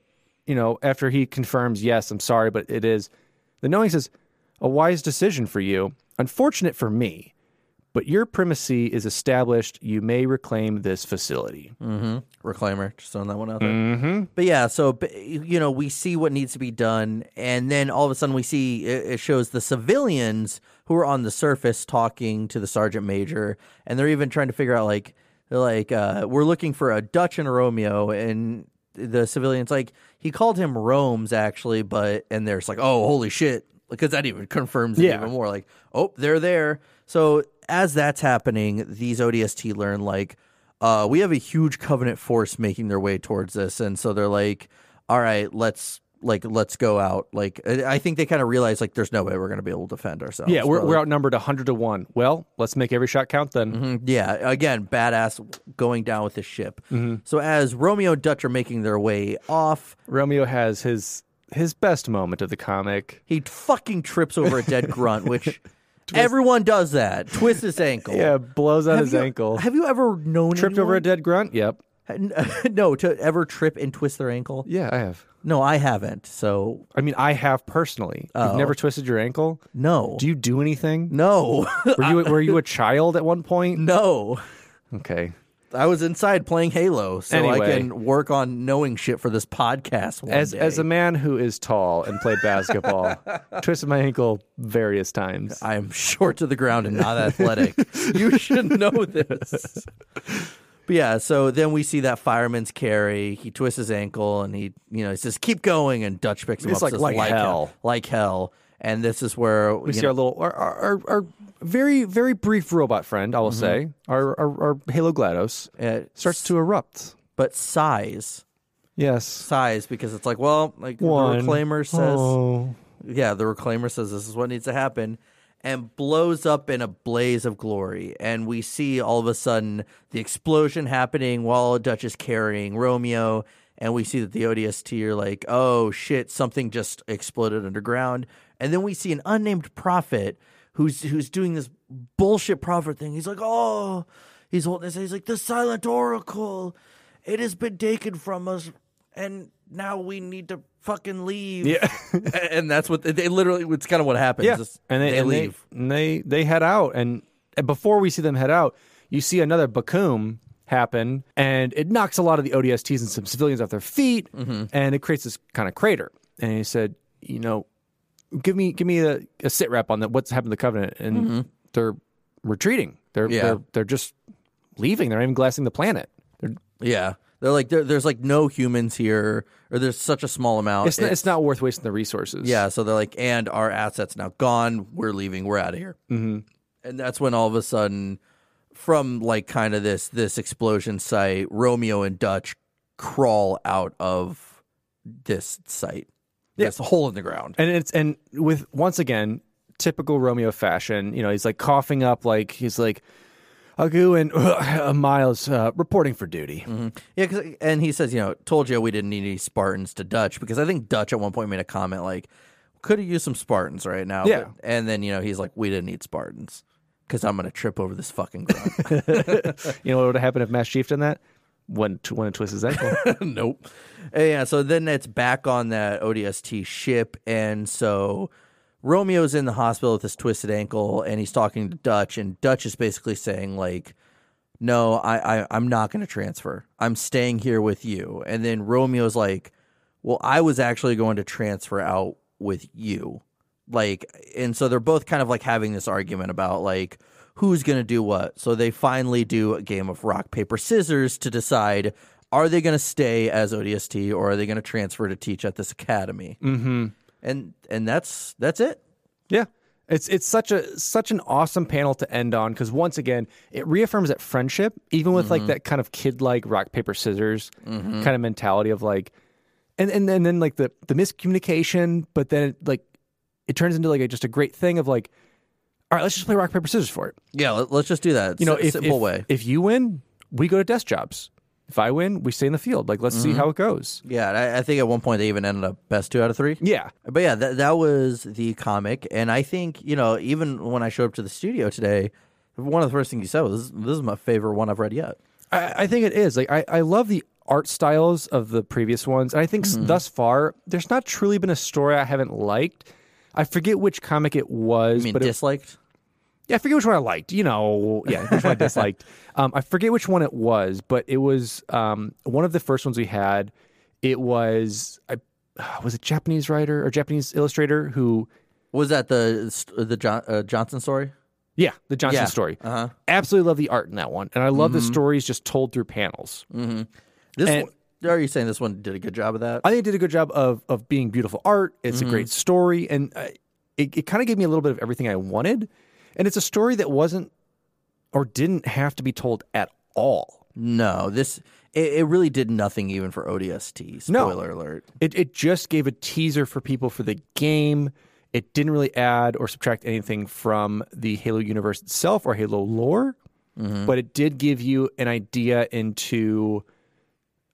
"You know, after he confirms, yes, I'm sorry, but it is." The knowing says, "A wise decision for you. Unfortunate for me." But your primacy is established. You may reclaim this facility. Reclaimer, just throwing that one out there. Mm-hmm. But yeah, so you know, we see what needs to be done, and then all of a sudden we see it, it shows the civilians who are on the surface talking to the sergeant major, and they're even trying to figure out like like uh, we're looking for a Dutch and a Romeo, and the civilians like he called him Rome's actually, but and there's like oh holy shit because that even confirms it Yeah. even more like oh they're there. So as that's happening, these ODST learn like uh, we have a huge covenant force making their way towards this, and so they're like, "All right, let's like let's go out." Like, I think they kind of realize like there's no way we're going to be able to defend ourselves. Yeah, we're, we're like, outnumbered 100 to 1. Well, let's make every shot count then. mhm, yeah, again, badass going down with the ship. Mm-hmm. So as Romeo and Dutch are making their way off, Romeo has his his best moment of the comic. he fucking trips over a dead grunt, which everyone does that. Twist his ankle. Yeah, blows out Have his you- ankle. Have you ever known Tripped over a dead grunt? Yep. Uh, uh, no, to ever trip and twist their ankle? Yeah, I have. No, I haven't. So I mean, I have personally. You've Oh. never twisted your ankle? no. Do you do anything? No. Were you were you a child at one point? no. Okay. I was inside playing Halo, so I can work on knowing shit for this podcast As day. as a man who is tall and played basketball, twisted my ankle various times. I am short to the ground and not athletic. you should know this. But yeah, so then we see that fireman's carry. He twists his ankle and he, you know, he says, "Keep going." And Dutch picks him It's up. like- says, like hell. like hell. And this is where We see know, our little our, our, our very very brief robot friend. I will say our, our our Halo GLaDOS uh, starts to erupt. but sighs, Yes. sighs because it's like, well, like One. the reclaimer says, Oh. yeah, the reclaimer says this is what needs to happen and blows up in a blaze of glory. And we see all of a sudden the explosion happening while Dutch is carrying Romeo. And we see that the ODST are like, oh shit, something just exploded underground. And then we see an unnamed prophet who's who's doing this bullshit prophet thing. He's like, oh, he's holding this. He's like, the silent oracle, it has been taken from us, and now we need to fucking leave. Yeah. and that's what they literally. It's kind of what happens. Yeah, is and they, they and leave. They, and they they head out, and, and before we see them head out, you see another Bakum happen, and it knocks a lot of the ODSTs and some civilians off their feet, Mm-hmm. and it creates this kind of crater. And he said, you know, give me give me a, a sit rep on that. What's happened to the Covenant? And Mm-hmm. they're retreating. They're They're Yeah. they're they're just leaving. They're not even glassing the planet. They're, Yeah, they're like there, there's like no humans here, or there's such a small amount. it's, not, it's not worth wasting the resources. Yeah, so they're like, and our assets now gone. We're leaving. We're out of here. Mm-hmm. And that's when all of a sudden, from like kind of this this explosion site, Romeo and Dutch crawl out of this site. This hole in the ground. and it's and with once again typical Romeo fashion. You know, he's like coughing up, like he's like, Agu and uh, Miles uh, reporting for duty. Yeah, 'cause- and he says, you know, told you we didn't need any Spartans to Dutch because I think Dutch at one point made a comment like, could have used some Spartans right now. Yeah. but- and then you know he's like, we didn't need Spartans because I'm gonna trip over this fucking ground. You know what would have happened if Master Chief done that? Wouldn't wouldn't twist his ankle. nope. And yeah, so then it's back on that ODST ship, and so Romeo's in the hospital with his twisted ankle, and he's talking to Dutch, and Dutch is basically saying like, "No, I, I I'm not going to transfer. I'm staying here with you." And then Romeo's like, "Well, I was actually going to transfer out with you." Like, and so they're both kind of like having this argument about like who's going to do what. So they finally do a game of rock, paper, scissors to decide are they going to stay as ODST or are they going to transfer to teach at this academy? Mm-hmm. And and that's that's it. Yeah. It's it's such a such an awesome panel to end on because once again it reaffirms that friendship, even with like that kind of kid like rock paper scissors kind of mentality of like, and and, and then like the the miscommunication, but then like it turns into like a, just a great thing of like, all right, let's just play rock paper scissors for it. Yeah, let, us just do that. You know, if, simple if, way. if you win, we go to desk jobs. If I win, we stay in the field. Like let's see mm-hmm. how it goes. yeah, I, I think at one point they even ended up best two out of three. Yeah, But yeah, that that was the comic, and I think you know even when I showed up to the studio today, one of the first things you said was, "This is my favorite one I've read yet." I, I think it is. Like I, I love the art styles of the previous ones, and I think s mm-hmm. thus far there's not truly been a story I haven't liked. I forget which comic it was, but it, disliked. yeah, I forget which one I liked. You know, yeah, which one I disliked. Um, I forget which one it was, but it was um, one of the first ones we had. It was I was it Japanese writer or Japanese illustrator who Was that the the John, uh, Johnson story? Yeah, the Johnson Yeah, story. uh-huh. Absolutely love the art in that one, and I love the stories just told through panels. This And- one, are you saying this one did a good job of that? I think it did a good job of of being beautiful art. It's a great story, and uh, it it kind of gave me a little bit of everything I wanted. And it's a story that wasn't or didn't have to be told at all. no, this it, it really did nothing even for ODST. No. Spoiler alert. It it just gave a teaser for people for the game. It didn't really add or subtract anything from the Halo universe itself or Halo lore, but it did give you an idea into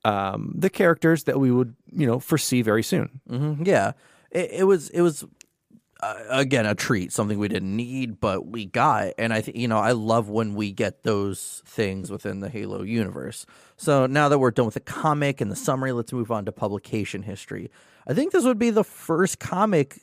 um, the characters that we would, you know, foresee very soon. Mhm, Yeah, it, it was it was uh, again a treat, something we didn't need, but we got. And I you know I love when we get those things within the Halo universe. So now that we're done with the comic and the summary, let's move on to publication history. I think this would be the first comic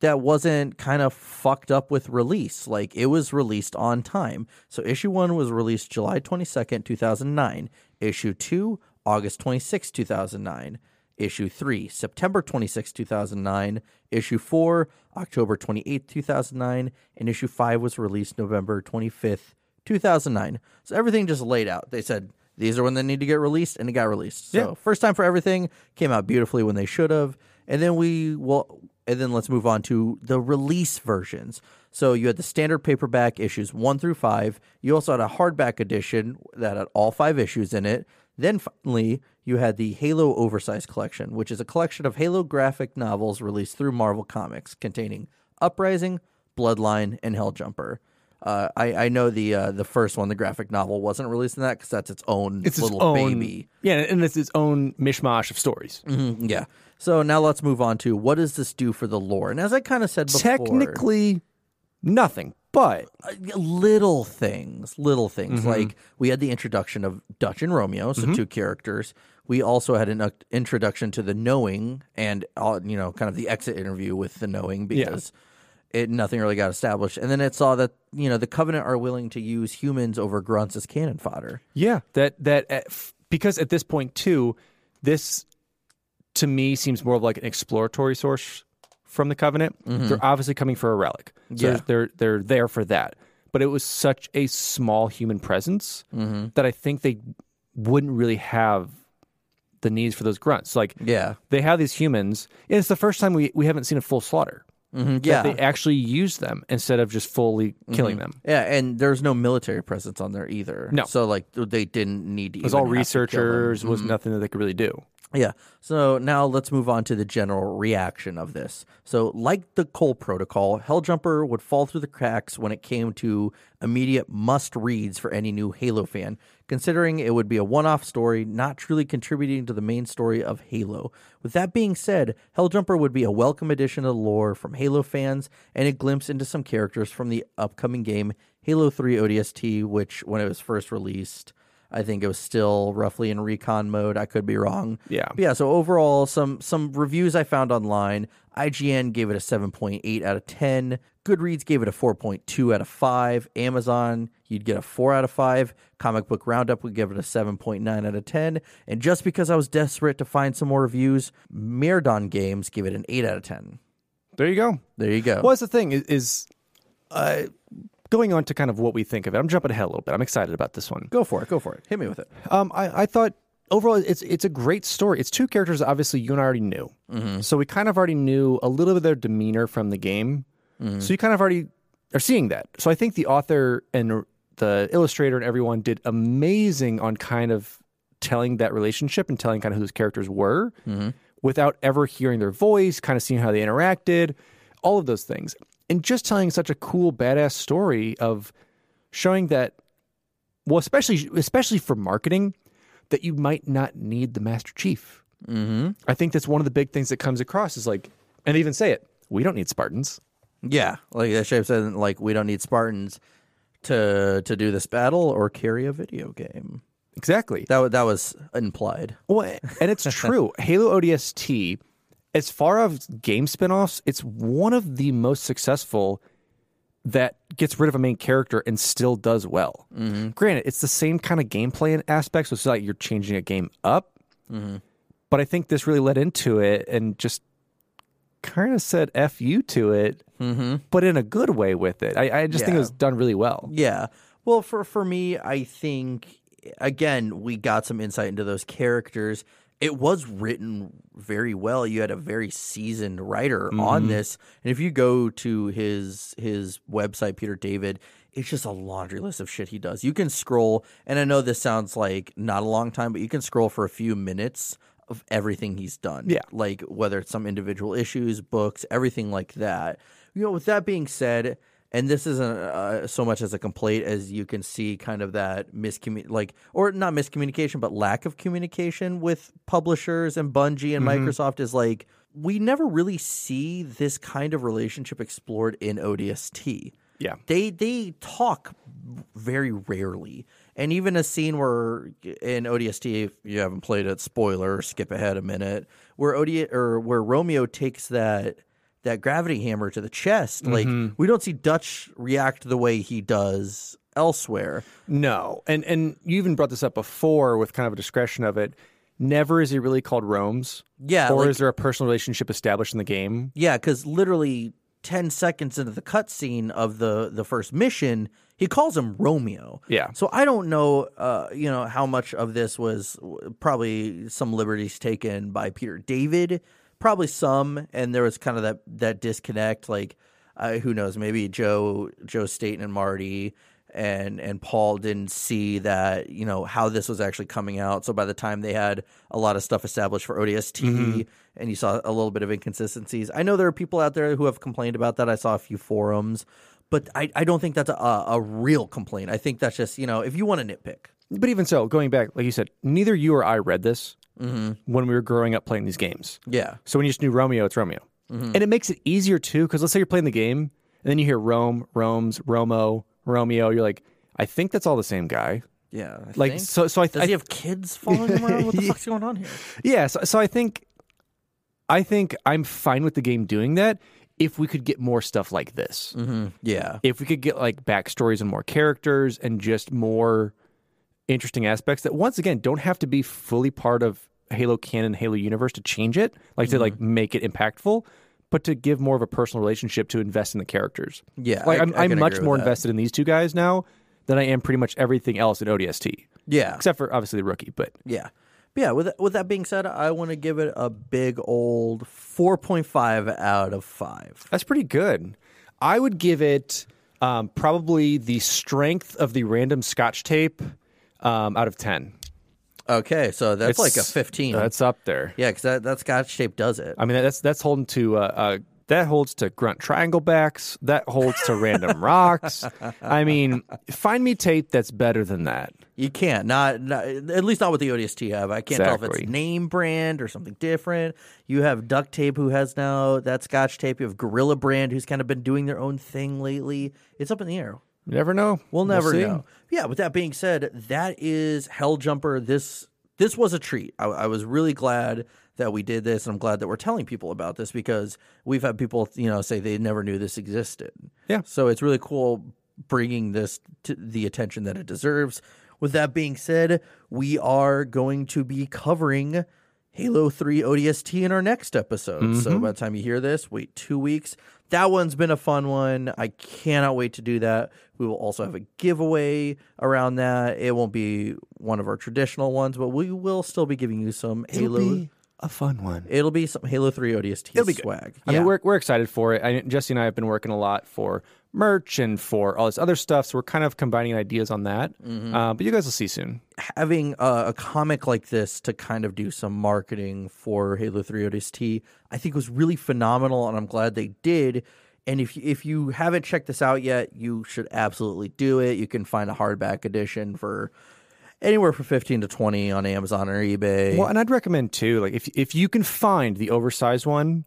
that wasn't kind of fucked up with release. Like it was released on time. So issue one was released July 22nd, 2009. Issue two, August 26, 2009. Issue three, September 26, 2009. Issue four, October 28, 2009. And issue five was released November 25th, 2009. So everything just laid out. They said, these are when they need to get released, and it got released. So Yeah. first time for everything came out beautifully when they should have. And then we will, and then let's move on to the release versions. So you had the standard paperback issues one through five. You also had a hardback edition that had all five issues in it. Then finally, you had the Halo Oversized Collection, which is a collection of Halo graphic novels released through Marvel Comics, containing Uprising, Bloodline, and Helljumper. Uh, I, I know the uh, the first one, the graphic novel, wasn't released in that because that's its own It's its little own baby. Yeah, and it's its own mishmash of stories. Mhm, yeah. So now let's move on to what does this do for the lore? And as I kind of said before, Technically, nothing, but uh, little things, little things. Mm-hmm. Like we had the introduction of Dutch and Romeo, so two characters. We also had an uh, introduction to the Knowing, and uh, you know, kind of the exit interview with the Knowing because it nothing really got established. And then it saw that you know the Covenant are willing to use humans over grunts as cannon fodder. yeah, that that uh, f- because at this point too, this to me seems more of like an exploratory source from the Covenant. They're obviously coming for a relic, so Yeah. they're they're there for that. but it was such a small human presence that I think they wouldn't really have the needs for those grunts. Like, Yeah. they have these humans, and it's the first time we, we haven't seen a full slaughter. Mhm, Yeah. That they actually use them instead of just fully killing them. Yeah, and there's no military presence on there either. No. So like they didn't need to It was all have to kill them. researchers, was Mhm. nothing that they could really do. Yeah. So now let's move on to the general reaction of this. So, like the Cole Protocol, Helljumper would fall through the cracks when it came to immediate must reads for any new Halo fan, considering it would be a one off story, not truly contributing to the main story of Halo. With that being said, Helljumper would be a welcome addition to the lore from Halo fans and a glimpse into some characters from the upcoming game Halo 3 ODST, which, when it was first released, I think it was still roughly in recon mode. I could be wrong. Yeah. But yeah. So overall, some some reviews I found online. IGN gave it a seven point eight out of ten. Goodreads gave it a four point two out of five. Amazon, you'd get a four out of five. Comic Book Roundup would give it a seven point nine out of ten. And just because I was desperate to find some more reviews, Merdon Games gave it an eight out of ten. There you go. There you go. Well, that's the thing is, is uh, going on to kind of what we think of it. I'm jumping ahead a little bit. I'm excited about this one. Go for it. Go for it. Hit me with it. Um, I, I thought overall it's it's a great story. It's two characters obviously you and I already knew, mm-hmm. so we kind of already knew a little bit of their demeanor from the game. Mm-hmm. So you kind of already are seeing that. So I think the author and the illustrator and everyone did amazing on kind of telling that relationship and telling kind of who those characters were mm-hmm. without ever hearing their voice, kind of seeing how they interacted, all of those things. And just telling such a cool, badass story of showing that, well, especially especially for marketing, that you might not need the Master Chief. Mm-hmm. I think that's one of the big things that comes across is like, and they even say it, we don't need Spartans. Yeah, like that shape said, like we don't need Spartans to to do this battle or carry a video game. Exactly. That that was implied. Well, and it's true. Halo ODST, as far as game spin-offs, it's one of the most successful that gets rid of a main character and still does well. Mm-hmm. Granted, it's the same kind of gameplay and aspects, so it's like you're changing a game up. Mm-hmm. But I think this really led into it and just kind of said "f you" to it, mm-hmm. but in a good way with it. I, I just think it was done really well. Yeah. Well, for for me, I think again we got some insight into those characters. It was written very well. You had a very seasoned writer on mm-hmm. this, and if you go to his his website, Peter David, it's just a laundry list of shit he does. You can scroll, and I know this sounds like not a long time, but you can scroll for a few minutes of everything he's done. Yeah. like whether it's some individual issues, books, everything like that. You know, with that being said, and this isn't uh, so much as a complaint as you can see kind of that miscommun like or not miscommunication but lack of communication with publishers and Bungie and Microsoft is like we never really see this kind of relationship explored in ODST. Yeah. They they talk very rarely. And even a scene where in ODST, if you haven't played it, spoiler, skip ahead a minute, where OD or where Romeo takes that that gravity hammer to the chest, like we don't see Dutch react the way he does elsewhere. No, and and you even brought this up before with kind of a discretion of it. Never is he really called Rome's. Yeah, or like- is there a personal relationship established in the game? Yeah, because literally ten seconds into the cutscene of the the first mission, he calls him Romeo. Yeah. So I don't know, uh, you know, how much of this was probably some liberties taken by Peter David, probably some, and there was kind of that that disconnect. Like, uh, who knows? Maybe Joe Joe Staten and Marty. And and Paul didn't see that you know how this was actually coming out. So by the time they had a lot of stuff established for ODST, and you saw a little bit of inconsistencies. I know there are people out there who have complained about that. I saw a few forums, but I, I don't think that's a, a real complaint. I think that's just you know if you want to nitpick. But even so, going back, like you said, neither you or I read this Mm-hmm. when we were growing up playing these games. Yeah, So when you just knew Romeo, it's Romeo, Mm-hmm. and it makes it easier too. Because let's say you're playing the game, and then you hear Rome, Rome's, Romo, Romeo. You're like, I think that's all the same guy. yeah. I Like think. so, so I, does I he have kids following him around? What the fuck's going on here? Yeah, so, so I think I think I'm fine with the game doing that if we could get more stuff like this. Yeah, If we could get like backstories and more characters and just more interesting aspects that once again don't have to be fully part of Halo canon, Halo universe to change it, like to like make it impactful, but to give more of a personal relationship to invest in the characters. Yeah, like I- I'm, I I'm can much more invested in these two guys now than I am pretty much everything else in ODST, Yeah, except for obviously the rookie. But yeah, but yeah. With with that being said, I want to give it a big old four point five out of five. That's pretty good. I would give it um, probably the strength of the random scotch tape um, out of 10. Okay, so that's like a fifteen. That's up there. yeah, because that that Scotch tape does it. I mean, that's that's holding to uh, uh, that holds to grunt triangle backs. That holds to random rocks. I mean, find me tape that's better than that. You can't not, not at least not with the ODST have. I can't tell if Exactly. it's name brand or something different. You have Duct Tape who has now that Scotch tape. You have Gorilla Brand who's kind of been doing their own thing lately. It's up in the air. You never know. We'll never see. know. Yeah. With that being said, that is Helljumper. This this was a treat. I, I was really glad that we did this, and I'm glad that we're telling people about this because we've had people, you know, say they never knew this existed. Yeah. So it's really cool bringing this to the attention that it deserves. With that being said, we are going to be covering Halo 3 ODST in our next episode. So mm-hmm. by the time you hear this, wait two weeks. That one's been a fun one. I cannot wait to do that. We will also have a giveaway around that. It won't be one of our traditional ones, but we will still be giving you some It'll Halo. be a fun one. It'll be some Halo 3 ODST It'll be good. swag. I yeah. mean, we're we're excited for it. I, Jesse and I have been working a lot for merch and for all this other stuff, so we're kind of combining ideas on that. Uh, but you guys will see soon. having a, a comic like this to kind of do some marketing for Halo 3 ODST, I think was really phenomenal, and I'm glad they did. And if if you haven't checked this out yet, you should absolutely do it. You can find a hardback edition for anywhere from 15 to 20 on Amazon or eBay. Well, and I'd recommend too, like if if you can find the oversized one,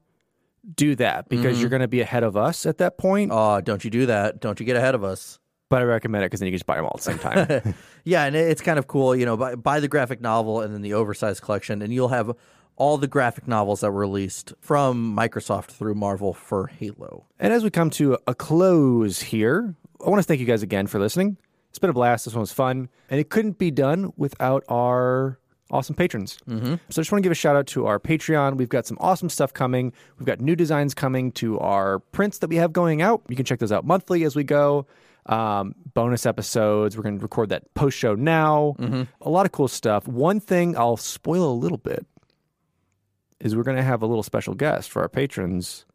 do that because mm-hmm. you're going to be ahead of us at that point. Oh, don't you do that. Don't you get ahead of us. But I recommend it because then you can just buy them all at the same time. Yeah, and it's kind of cool, you know, buy, buy the graphic novel and then the oversized collection, and you'll have all the graphic novels that were released from Microsoft through Marvel for Halo. and as we come to a close here, I want to thank you guys again for listening. It's been a blast. This one was fun, and it couldn't be done without our awesome patrons. Mm-hmm. So I just want to give a shout out to our Patreon. We've got some awesome stuff coming. We've got new designs coming to our prints that we have going out. You can check those out monthly as we go. Um, bonus episodes. We're going to record that post show now. A lot of cool stuff. One thing I'll spoil a little bit is we're going to have a little special guest for our patrons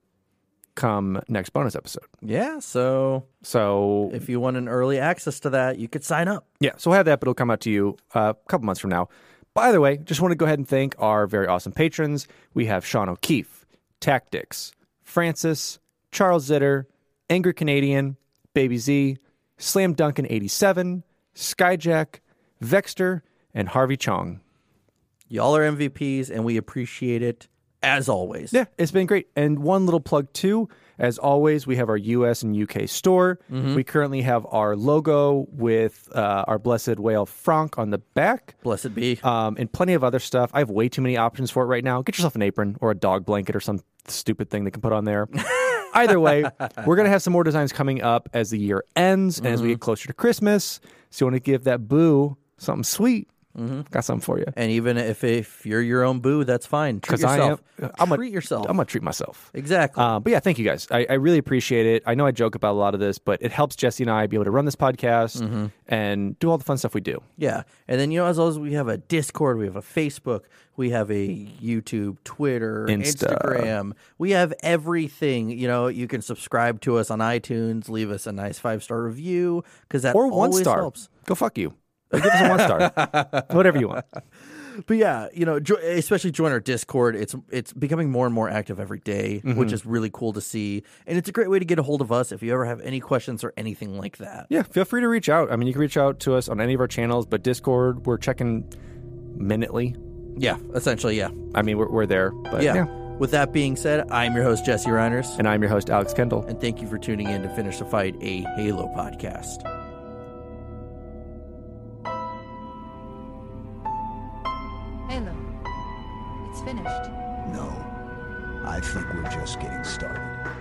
come next bonus episode. Yeah, so So if you want an early access to that, you could sign up. yeah, so we'll have that, but it'll come out to you uh, a couple months from now. By the way, just want to go ahead and thank our very awesome patrons. We have Sean O'Keefe, Tactics, Francis, Charles Zitter, Angry Canadian, Baby Z, Slam Duncan 87, Skyjack, Vexter, and Harvey Chong. Y'all are MVPs, and we appreciate it as always. Yeah, it's been great. And one little plug too, as always, we have our US and UK store. We currently have our logo with uh, our blessed whale Franck on the back. Blessed be. Um, and plenty of other stuff. I have way too many options for it right now. Get yourself an apron or a dog blanket or some stupid thing they can put on there. Either way, we're going to have some more designs coming up as the year ends and as we get closer to Christmas. So you want to give that boo something sweet. Got something for you. and even if if you're your own boo, that's fine. Treat Because I am, yourself. I'm treat a, yourself. I'm gonna treat myself. exactly. Uh, but yeah, thank you guys. I, I really appreciate it. I know I joke about a lot of this, but it helps Jesse and I be able to run this podcast Mm-hmm. and do all the fun stuff we do. Yeah. And then, you know, as always, we have a Discord, we have a Facebook, we have a YouTube, Twitter, Insta. Instagram. We have everything. You know, you can subscribe to us on iTunes, leave us a nice five star review because that Or one star. helps. Go fuck you. Or give us a one star. Whatever you want. But yeah, you know, jo- especially join our Discord. It's it's becoming more and more active every day, Mm-hmm. which is really cool to see. And it's a great way to get a hold of us if you ever have any questions or anything like that. Yeah, feel free to reach out. I mean, you can reach out to us on any of our channels, but Discord, we're checking minutely. Yeah, essentially, yeah. I mean, we're, we're there. But yeah. yeah. With that being said, I'm your host, Jesse Reiners. And I'm your host, Alex Kendall. and thank you for tuning in to Finish the Fight, a Halo podcast. Finished. No. I think we're just getting started.